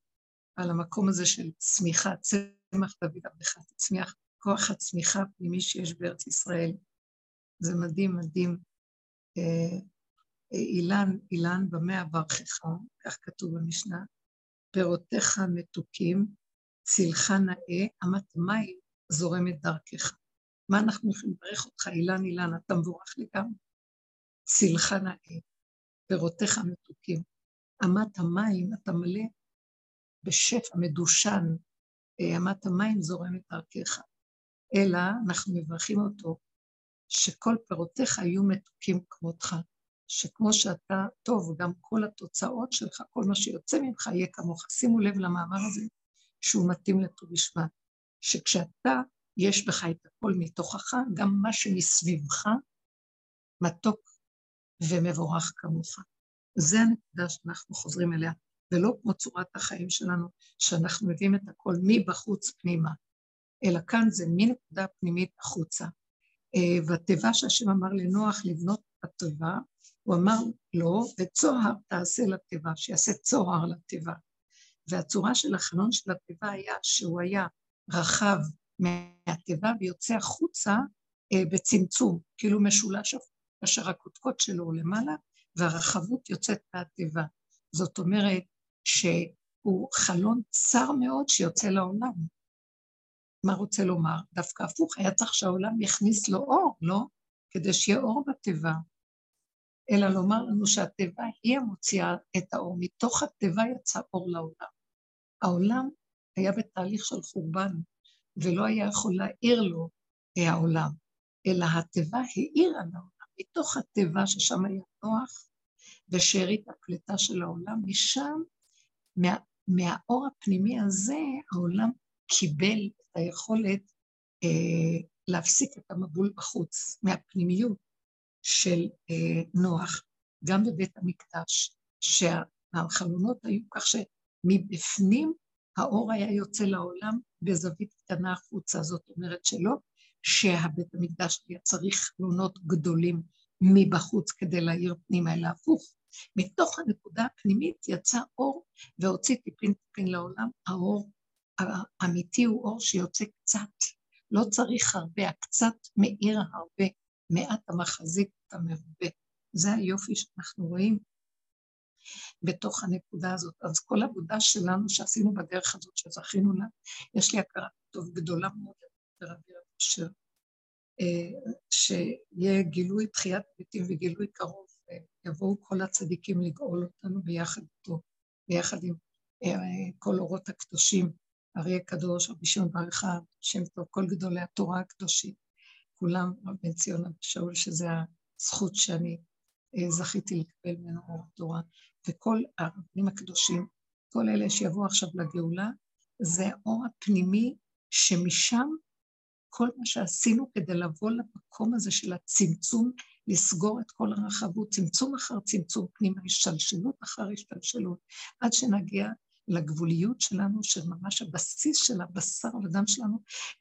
על המקום הזה של צמיחה, צמח דוד עבדך תצמיח, כוח הצמיחה הפנימי שיש בארץ ישראל. זה מדהים, מדהים. אילן, אילן במה אברכך, כך כתוב במשנה, פירותיך מתוקים, צילך נאה, אמת מים זורמת דרכך. מה אנחנו יכולים לברך אותך, אילן, אילן, אתה מבורך לגמרי. צילך נאה, פירותיך מתוקים. אמת המים, אתה מלא בשפע מדושן, אה, אמת המים זורמת דרכך. אלא אנחנו מברכים אותו, שכל פירותיך יהיו מתוקים כמותך, שכמו שאתה טוב, גם כל התוצאות שלך, כל מה שיוצא ממך יהיה כמוך. שימו לב למאמר הזה, שהוא מתאים לט"ו בשבט, שכשאתה, יש בך את הכל מתוכך, גם מה שמסביבך מתוק ומבורך כמוך. זה הנקודה שאנחנו חוזרים אליה. ולא כמו צורת החיים שלנו, שאנחנו מביאים את הכל מבחוץ פנימה, אלא כאן זה מנקודה פנימית החוצה. אה, והתיבה שהשם אמר לנוח לבנות התיבה, הוא אמר לו, וצוהר תעשה לתיבה, שיעשה צוהר לתיבה. והצורה של החלון של התיבה היה שהוא היה רחב מהתיבה ויוצא החוצה אה, בצמצום, כאילו משולש כאשר הקודקוד שלו למעלה, והרחבות יוצאת מהתיבה. זאת אומרת, שהוא חלון צר מאוד שיוצא לעולם. מה רוצה לומר? דווקא הפוך, היה צריך שהעולם יכניס לו אור, לא? כדי שיהיה אור בתיבה. אלא לומר לנו שהתיבה היא המוציאה את האור, מתוך התיבה יצא אור לעולם. העולם היה בתהליך של חורבן, ולא היה יכול להעיר לו אה, העולם, אלא התיבה האירה לעולם. מתוך התיבה ששם היה נוח, ושארית הפליטה של העולם, משם מה, מהאור הפנימי הזה העולם קיבל את היכולת אה, להפסיק את המבול בחוץ, מהפנימיות של אה, נוח, גם בבית המקדש. שהחלונות היו כך שמבפנים האור היה יוצא לעולם בזווית קטנה החוצה, זאת אומרת שלא שהבית המקדש היה צריך חלונות גדולים מבחוץ כדי להאיר פנימה, אלא הפוך. מתוך הנקודה הפנימית יצא אור והוציא טיפין טיפין לעולם. האור האמיתי הוא אור שיוצא קצת, לא צריך הרבה, הקצת מאיר הרבה, מעט המחזיק את המרובה. זה היופי שאנחנו רואים בתוך הנקודה הזאת. אז כל עבודה שלנו שעשינו בדרך הזאת, שזכינו לה, יש לי הכרה טוב גדולה מאוד לרבי אשר, אה, שיהיה גילוי תחיית ביתים וגילוי קרוב, ויבואו כל הצדיקים לגאול אותנו ביחד איתו, ביחד עם אה, כל אורות הקדושים, אריה קדוש, רבי שמעון בר אחד, שם טוב, כל גדולי התורה הקדושים, כולם, רב בן ציון אבי שאול, שזה הזכות שאני אה, זכיתי לקבל ממנו אור תורה, וכל הרבנים הקדושים, כל אלה שיבואו עכשיו לגאולה, זה האור הפנימי שמשם כל מה שעשינו כדי לבוא למקום הזה של הצמצום, לסגור את כל הרחבות, צמצום אחר צמצום פנימה, השתלשלות אחר השתלשלות, עד שנגיע לגבוליות שלנו, שממש הבסיס של הבשר ודם שלנו,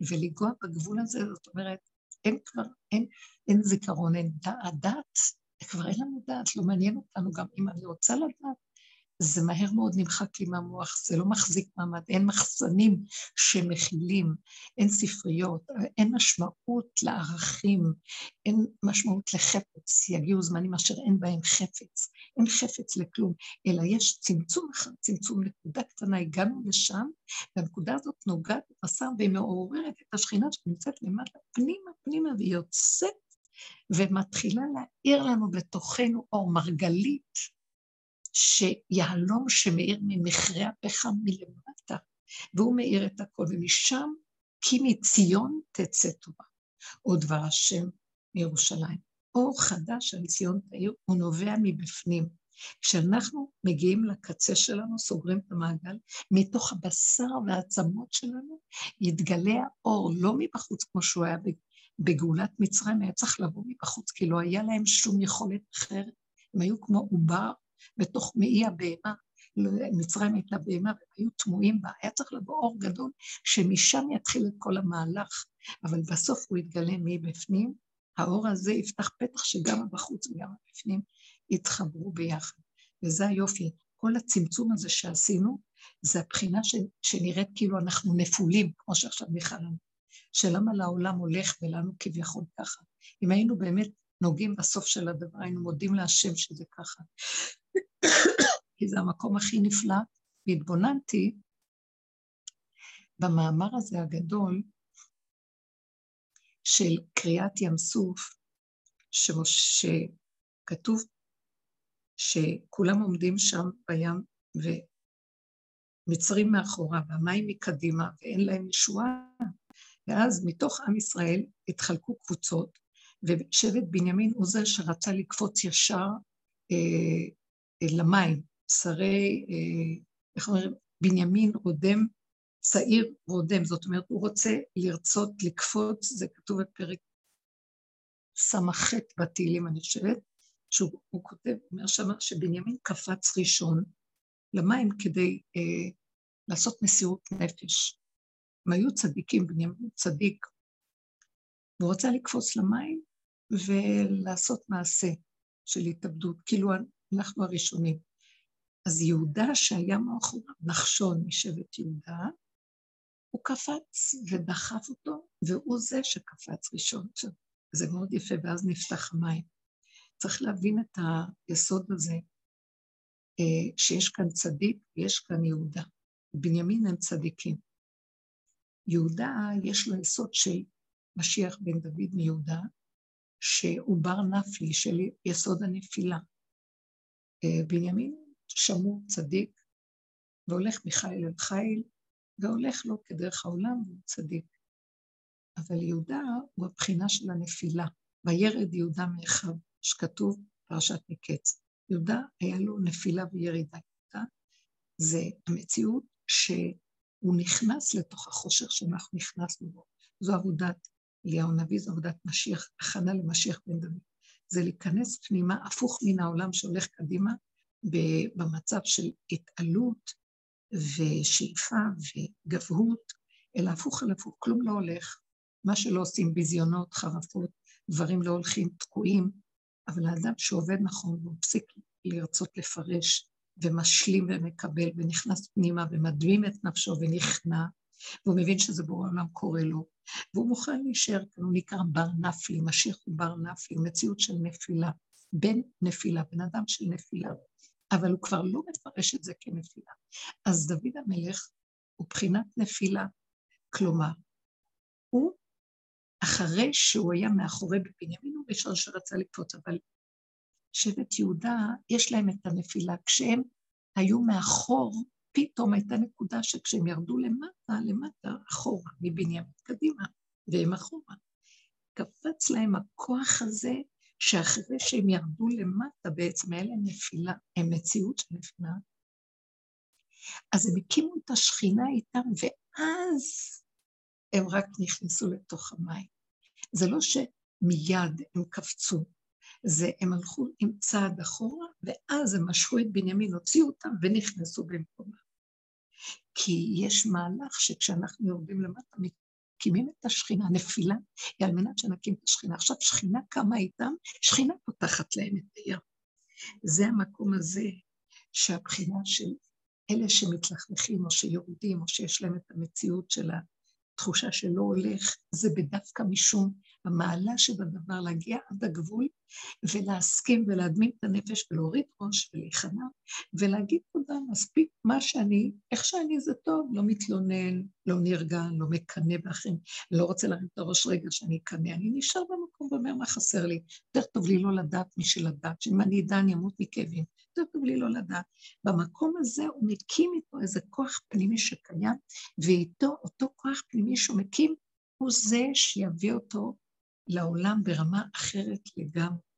ולגוע בגבול הזה, זאת אומרת, אין כבר, אין, אין זיכרון, אין דעת, כבר אין לנו דעת, לא מעניין אותנו גם אם אני רוצה לדעת, זה מהר מאוד נמחק לי מהמוח, זה לא מחזיק מעמד, אין מחסנים שמכילים, אין ספריות, אין משמעות לערכים, אין משמעות לחפץ, יגיעו זמנים אשר אין בהם חפץ, אין חפץ לכלום, אלא יש צמצום אחד, צמצום נקודה קטנה, הגענו לשם, והנקודה הזאת נוגעת בבשר והיא מעוררת את השכינה שנמצאת למטה, פנימה, פנימה, והיא יוצאת ומתחילה להאיר לנו בתוכנו אור מרגלית. שיהלום שמאיר ממכרה הפחם מלמטה, והוא מאיר את הכל, ומשם כי מציון תצא תורה. או דבר השם מירושלים. אור חדש על ציון תאיר, הוא נובע מבפנים. כשאנחנו מגיעים לקצה שלנו, סוגרים את המעגל, מתוך הבשר והעצמות שלנו יתגלה האור, לא מבחוץ כמו שהוא היה בגאולת מצרים, היה צריך לבוא מבחוץ, כי לא היה להם שום יכולת אחרת. הם היו כמו עובר בתוך מעי הבהמה. מצרים הייתה בהמה והם היו טמועים בה, היה צריך לבוא אור גדול שמשם יתחיל את כל המהלך, אבל בסוף הוא יתגלה מבפנים, האור הזה יפתח פתח שגם הבחוץ וגם הבפנים יתחברו ביחד. וזה היופי, כל הצמצום הזה שעשינו, זה הבחינה ש, שנראית כאילו אנחנו נפולים, כמו שעכשיו מיכל אמר, שלמה לעולם הולך ולנו כביכול ככה. אם היינו באמת נוגעים בסוף של הדבר, היינו מודים להשם שזה ככה. כי זה המקום הכי נפלא, והתבוננתי במאמר הזה הגדול של קריאת ים סוף, שכתוב שכולם עומדים שם בים ומצרים מאחורה והמים מקדימה ואין להם ישועה, ואז מתוך עם ישראל התחלקו קבוצות, ושבט בנימין הוא זה שרצה לקפוץ ישר אה, למים, שרי, אה, איך אומרים, בנימין רודם, צעיר רודם, זאת אומרת, הוא רוצה לרצות לקפוץ, זה כתוב בפרק ס"ח בתהילים, אני חושבת, שהוא כותב, אומר שמה שבנימין קפץ ראשון למים כדי אה, לעשות מסירות נפש. הם היו צדיקים, בנימין צדיק, והוא רצה לקפוץ למים ולעשות מעשה של התאבדות, כאילו אנחנו הראשונים. אז יהודה שהיה מאחוריו, נחשון משבט יהודה, הוא קפץ ודחף אותו, והוא זה שקפץ ראשון. עכשיו, זה מאוד יפה, ואז נפתח המים. צריך להבין את היסוד הזה, אה, שיש כאן צדיק ויש כאן יהודה. בנימין הם צדיקים. יהודה, יש לו יסוד של משיח בן דוד מיהודה, שהוא בר נפלי של יסוד הנפילה. אה, בנימין שמור צדיק, והולך מחיל אל חיל, והולך לו כדרך העולם, והוא צדיק. אבל יהודה הוא הבחינה של הנפילה. וירד יהודה מאחיו, שכתוב פרשת מקץ. יהודה היה לו נפילה וירידה. יהודה זה המציאות שהוא נכנס לתוך החושך שאנחנו נכנסנו בו. זו עבודת אליהו הנביא, זו עבודת משיח, הכנה למשיח בן דוד. זה להיכנס פנימה, הפוך מן העולם שהולך קדימה, במצב של התעלות ושאיפה וגבהות, אלא הפוך על הפוך, כלום לא הולך. מה שלא עושים, ביזיונות, חרפות, דברים לא הולכים, תקועים, אבל האדם שעובד נכון והוא מפסיק לרצות לפרש ומשלים ומקבל ונכנס פנימה ומדמים את נפשו ונכנע, והוא מבין שזה בורא עולם קורה לו, והוא מוכן להישאר כאן, הוא נקרא בר נפלי, משיח הוא בר נפלי, מציאות של נפילה, בן נפילה, בן אדם של נפילה, אבל הוא כבר לא מפרש את זה כנפילה. אז דוד המלך הוא בחינת נפילה, כלומר, הוא, אחרי שהוא היה מאחורי בבנימין, הוא ראשון שרצה לקפוץ, אבל שבט יהודה, יש להם את הנפילה. כשהם היו מאחור, פתאום הייתה נקודה שכשהם ירדו למטה, למטה, אחורה, מבנימין קדימה, והם אחורה. קפץ להם הכוח הזה, שאחרי שהם ירדו למטה, בעצם היה להם נפילה, הם מציאות של נפילה. אז הם הקימו את השכינה איתם, ואז הם רק נכנסו לתוך המים. זה לא שמיד הם קפצו, זה הם הלכו עם צעד אחורה, ואז הם משכו את בנימין, הוציאו אותם ונכנסו במקומם. כי יש מהלך שכשאנחנו יורדים למטה, מקימים את השכינה, הנפילה היא על מנת שנקים את השכינה. עכשיו שכינה קמה איתם, שכינה פותחת להם את הים. זה המקום הזה שהבחינה של אלה שמתלכלכים או שיורדים או שיש להם את המציאות של התחושה שלא הולך, זה בדווקא משום המעלה שבדבר להגיע עד הגבול ולהסכים ולהדמין את הנפש ולהוריד ראש ולהיכנע ולהגיד תודה, מספיק מה שאני, איך שאני זה טוב, לא מתלונן, לא נרגע, לא מקנא באחרים, לא רוצה להרים את הראש רגע שאני אקנא, אני נשאר במקום ואומר מה חסר לי, יותר טוב לי לא לדעת משל לדעת, שאם אני אדע אני אמות מכאבים, יותר טוב לי לא לדעת. במקום הזה הוא מקים איתו איזה כוח פנימי שקיים, ואיתו אותו כוח פנימי שהוא מקים, הוא זה שיביא אותו לעולם ברמה אחרת לגמרי.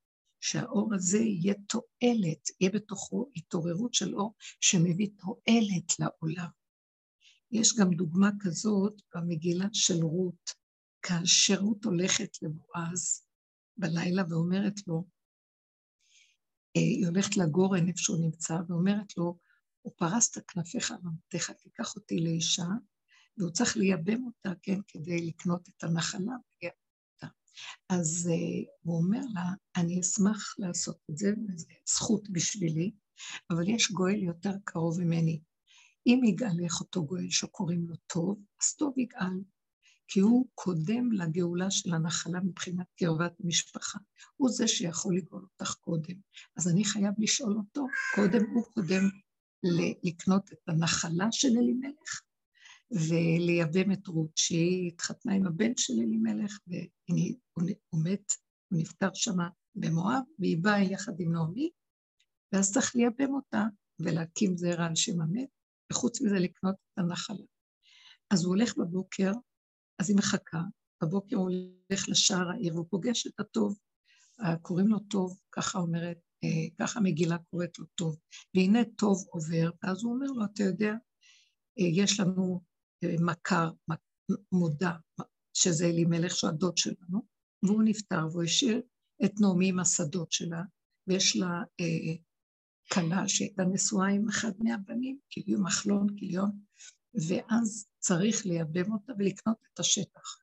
שהאור הזה יהיה תועלת, יהיה בתוכו התעוררות של אור שמביא תועלת לעולם. יש גם דוגמה כזאת במגילה של רות, כאשר רות הולכת לבועז בלילה ואומרת לו, אה, היא הולכת לגורן איפה שהוא נמצא, ואומרת לו, הוא פרס את כנפיך על עמתך, תיקח אותי לאישה, והוא צריך לייבם אותה, כן, כדי לקנות את הנחלה, אז uh, הוא אומר לה, אני אשמח לעשות את זה, וזו זכות בשבילי, אבל יש גואל יותר קרוב ממני. אם יגאלך אותו גואל שקוראים לו טוב, אז טוב יגאל, כי הוא קודם לגאולה של הנחלה מבחינת קרבת המשפחה. הוא זה שיכול לגאול אותך קודם. אז אני חייב לשאול אותו, קודם הוא קודם לקנות את הנחלה של אלימלך, ולייבם את רות, שהיא התחתנה עם הבן של אלימלך, והוא מת, הוא נפטר שם במואב, והיא באה יחד עם נעמי, ואז צריך לייבם אותה ולהקים זרע על שם המת, וחוץ מזה לקנות את הנחלה. אז הוא הולך בבוקר, אז היא מחכה, בבוקר הוא הולך לשער העיר, והוא פוגש את הטוב, קוראים לו טוב, ככה אומרת, אה, ככה מגילה קוראת לו טוב. והנה טוב עובר, ואז הוא אומר לו, אתה יודע, אה, יש לנו מכר, מודע, שזה אלימלך שהוא הדוד שלנו, והוא נפטר והוא השאיר את נעמי עם השדות שלה, ויש לה אה, כלה שהייתה נשואה עם אחד מהבנים, כאילו מחלון, כיליון, ואז צריך לייבם אותה ולקנות את השטח.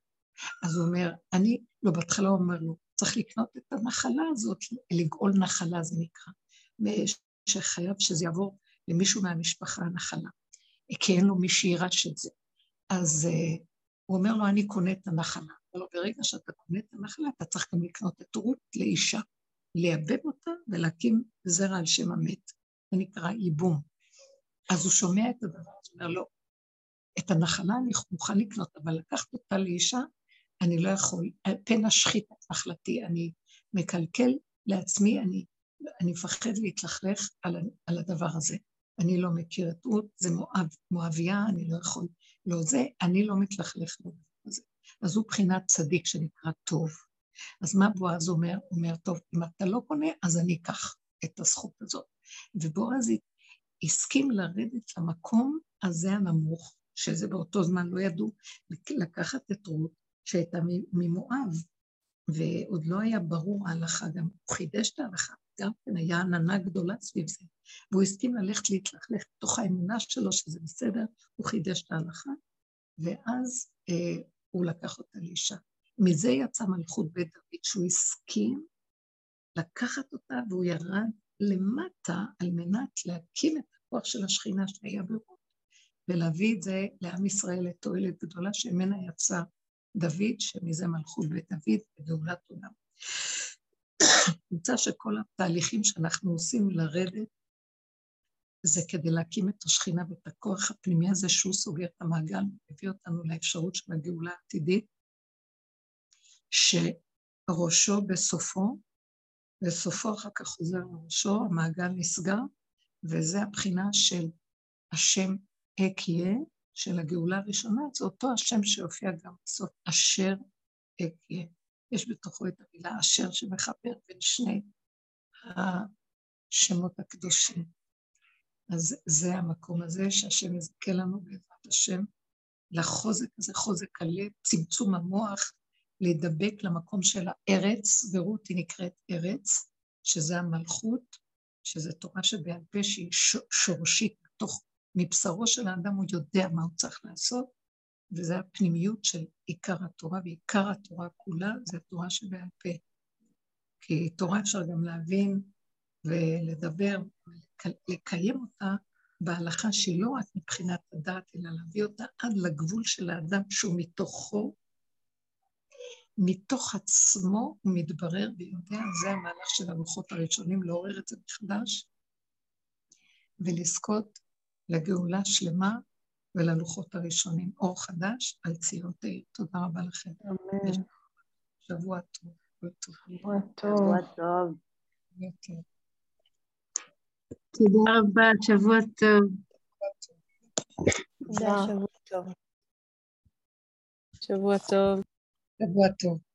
אז הוא אומר, אני, לא, בהתחלה הוא אומר לו, צריך לקנות את הנחלה הזאת, לגאול נחלה זה נקרא, שחייב שזה יעבור למישהו מהמשפחה הנחלה, כי אין לו מי שירש את זה. אז uh, הוא אומר לו, אני קונה את הנחלה. אבל ברגע שאתה קונה את הנחלה, אתה צריך גם לקנות את רות לאישה, לייבם אותה ולהקים זרע על שם המת. זה נקרא ייבום. אז הוא שומע את הדבר הזה, אומר לא, את הנחלה אני מוכן לקנות, אבל לקחת אותה לאישה, אני לא יכול, פן אשחית את נחלתי, אני מקלקל לעצמי, אני, אני מפחד להתלכלך על, על הדבר הזה. אני לא מכיר את רות, זה מואב, מואביה, אני לא יכול לא זה, אני לא מתלכלך הזה. אז הוא בחינת צדיק שנקרא טוב. אז מה בועז אומר? הוא אומר, טוב, אם אתה לא קונה, אז אני אקח את הזכות הזאת. ובועז הסכים לרדת למקום הזה הנמוך, שזה באותו זמן לא ידעו, לקחת את רות, שהייתה ממואב, ועוד לא היה ברור ההלכה, גם הוא חידש את ההלכה, גם כן היה עננה גדולה סביב זה, והוא הסכים ללכת להתלכלך בתוך האמונה שלו שזה בסדר, הוא חידש את ההלכה, ואז אה, הוא לקח אותה לאישה. מזה יצא מלכות בית דוד, שהוא הסכים לקחת אותה והוא ירד למטה על מנת להקים את הכוח של השכינה שהיה ברות, ולהביא את זה לעם ישראל לתועלת גדולה שממנה יצא דוד, שמזה מלכות בית דוד וגאולת עולם. נמצא שכל התהליכים שאנחנו עושים לרדת, זה כדי להקים את השכינה ואת הכוח הפנימי הזה שהוא סוגר את המעגל, מביא אותנו לאפשרות של הגאולה העתידית, שראשו בסופו, וסופו אחר כך חוזר לראשו, המעגל נסגר, וזה הבחינה של השם אקיה, של הגאולה הראשונה, זה אותו השם שהופיע גם בסוף, אשר אקיה. יש בתוכו את המילה אשר שמחבר בין שני השמות הקדושים. אז זה המקום הזה שהשם יזכה לנו בעזרת השם לחוזק הזה, חוזק הלב, צמצום המוח, להידבק למקום של הארץ, ורות היא נקראת ארץ, שזה המלכות, שזה תורה שבעל פה שהיא שורשית בתוך, מבשרו של האדם הוא יודע מה הוא צריך לעשות, וזה הפנימיות של עיקר התורה, ועיקר התורה כולה זה תורה שבעל פה. כי תורה אפשר גם להבין ולדבר, לקיים אותה בהלכה שהיא לא רק מבחינת הדעת, אלא להביא אותה עד לגבול של האדם שהוא מתוכו, מתוך עצמו הוא מתברר ויודע, זה המהלך של הלוחות הראשונים, לעורר את זה מחדש ולזכות לגאולה שלמה וללוחות הראשונים, אור חדש על ציון תאיר. תודה רבה לכם. אמן. שבוע טוב. שבוע טוב. שבוע טוב. תודה רבה, שבוע טוב. תודה, שבוע טוב. שבוע טוב. שבוע טוב.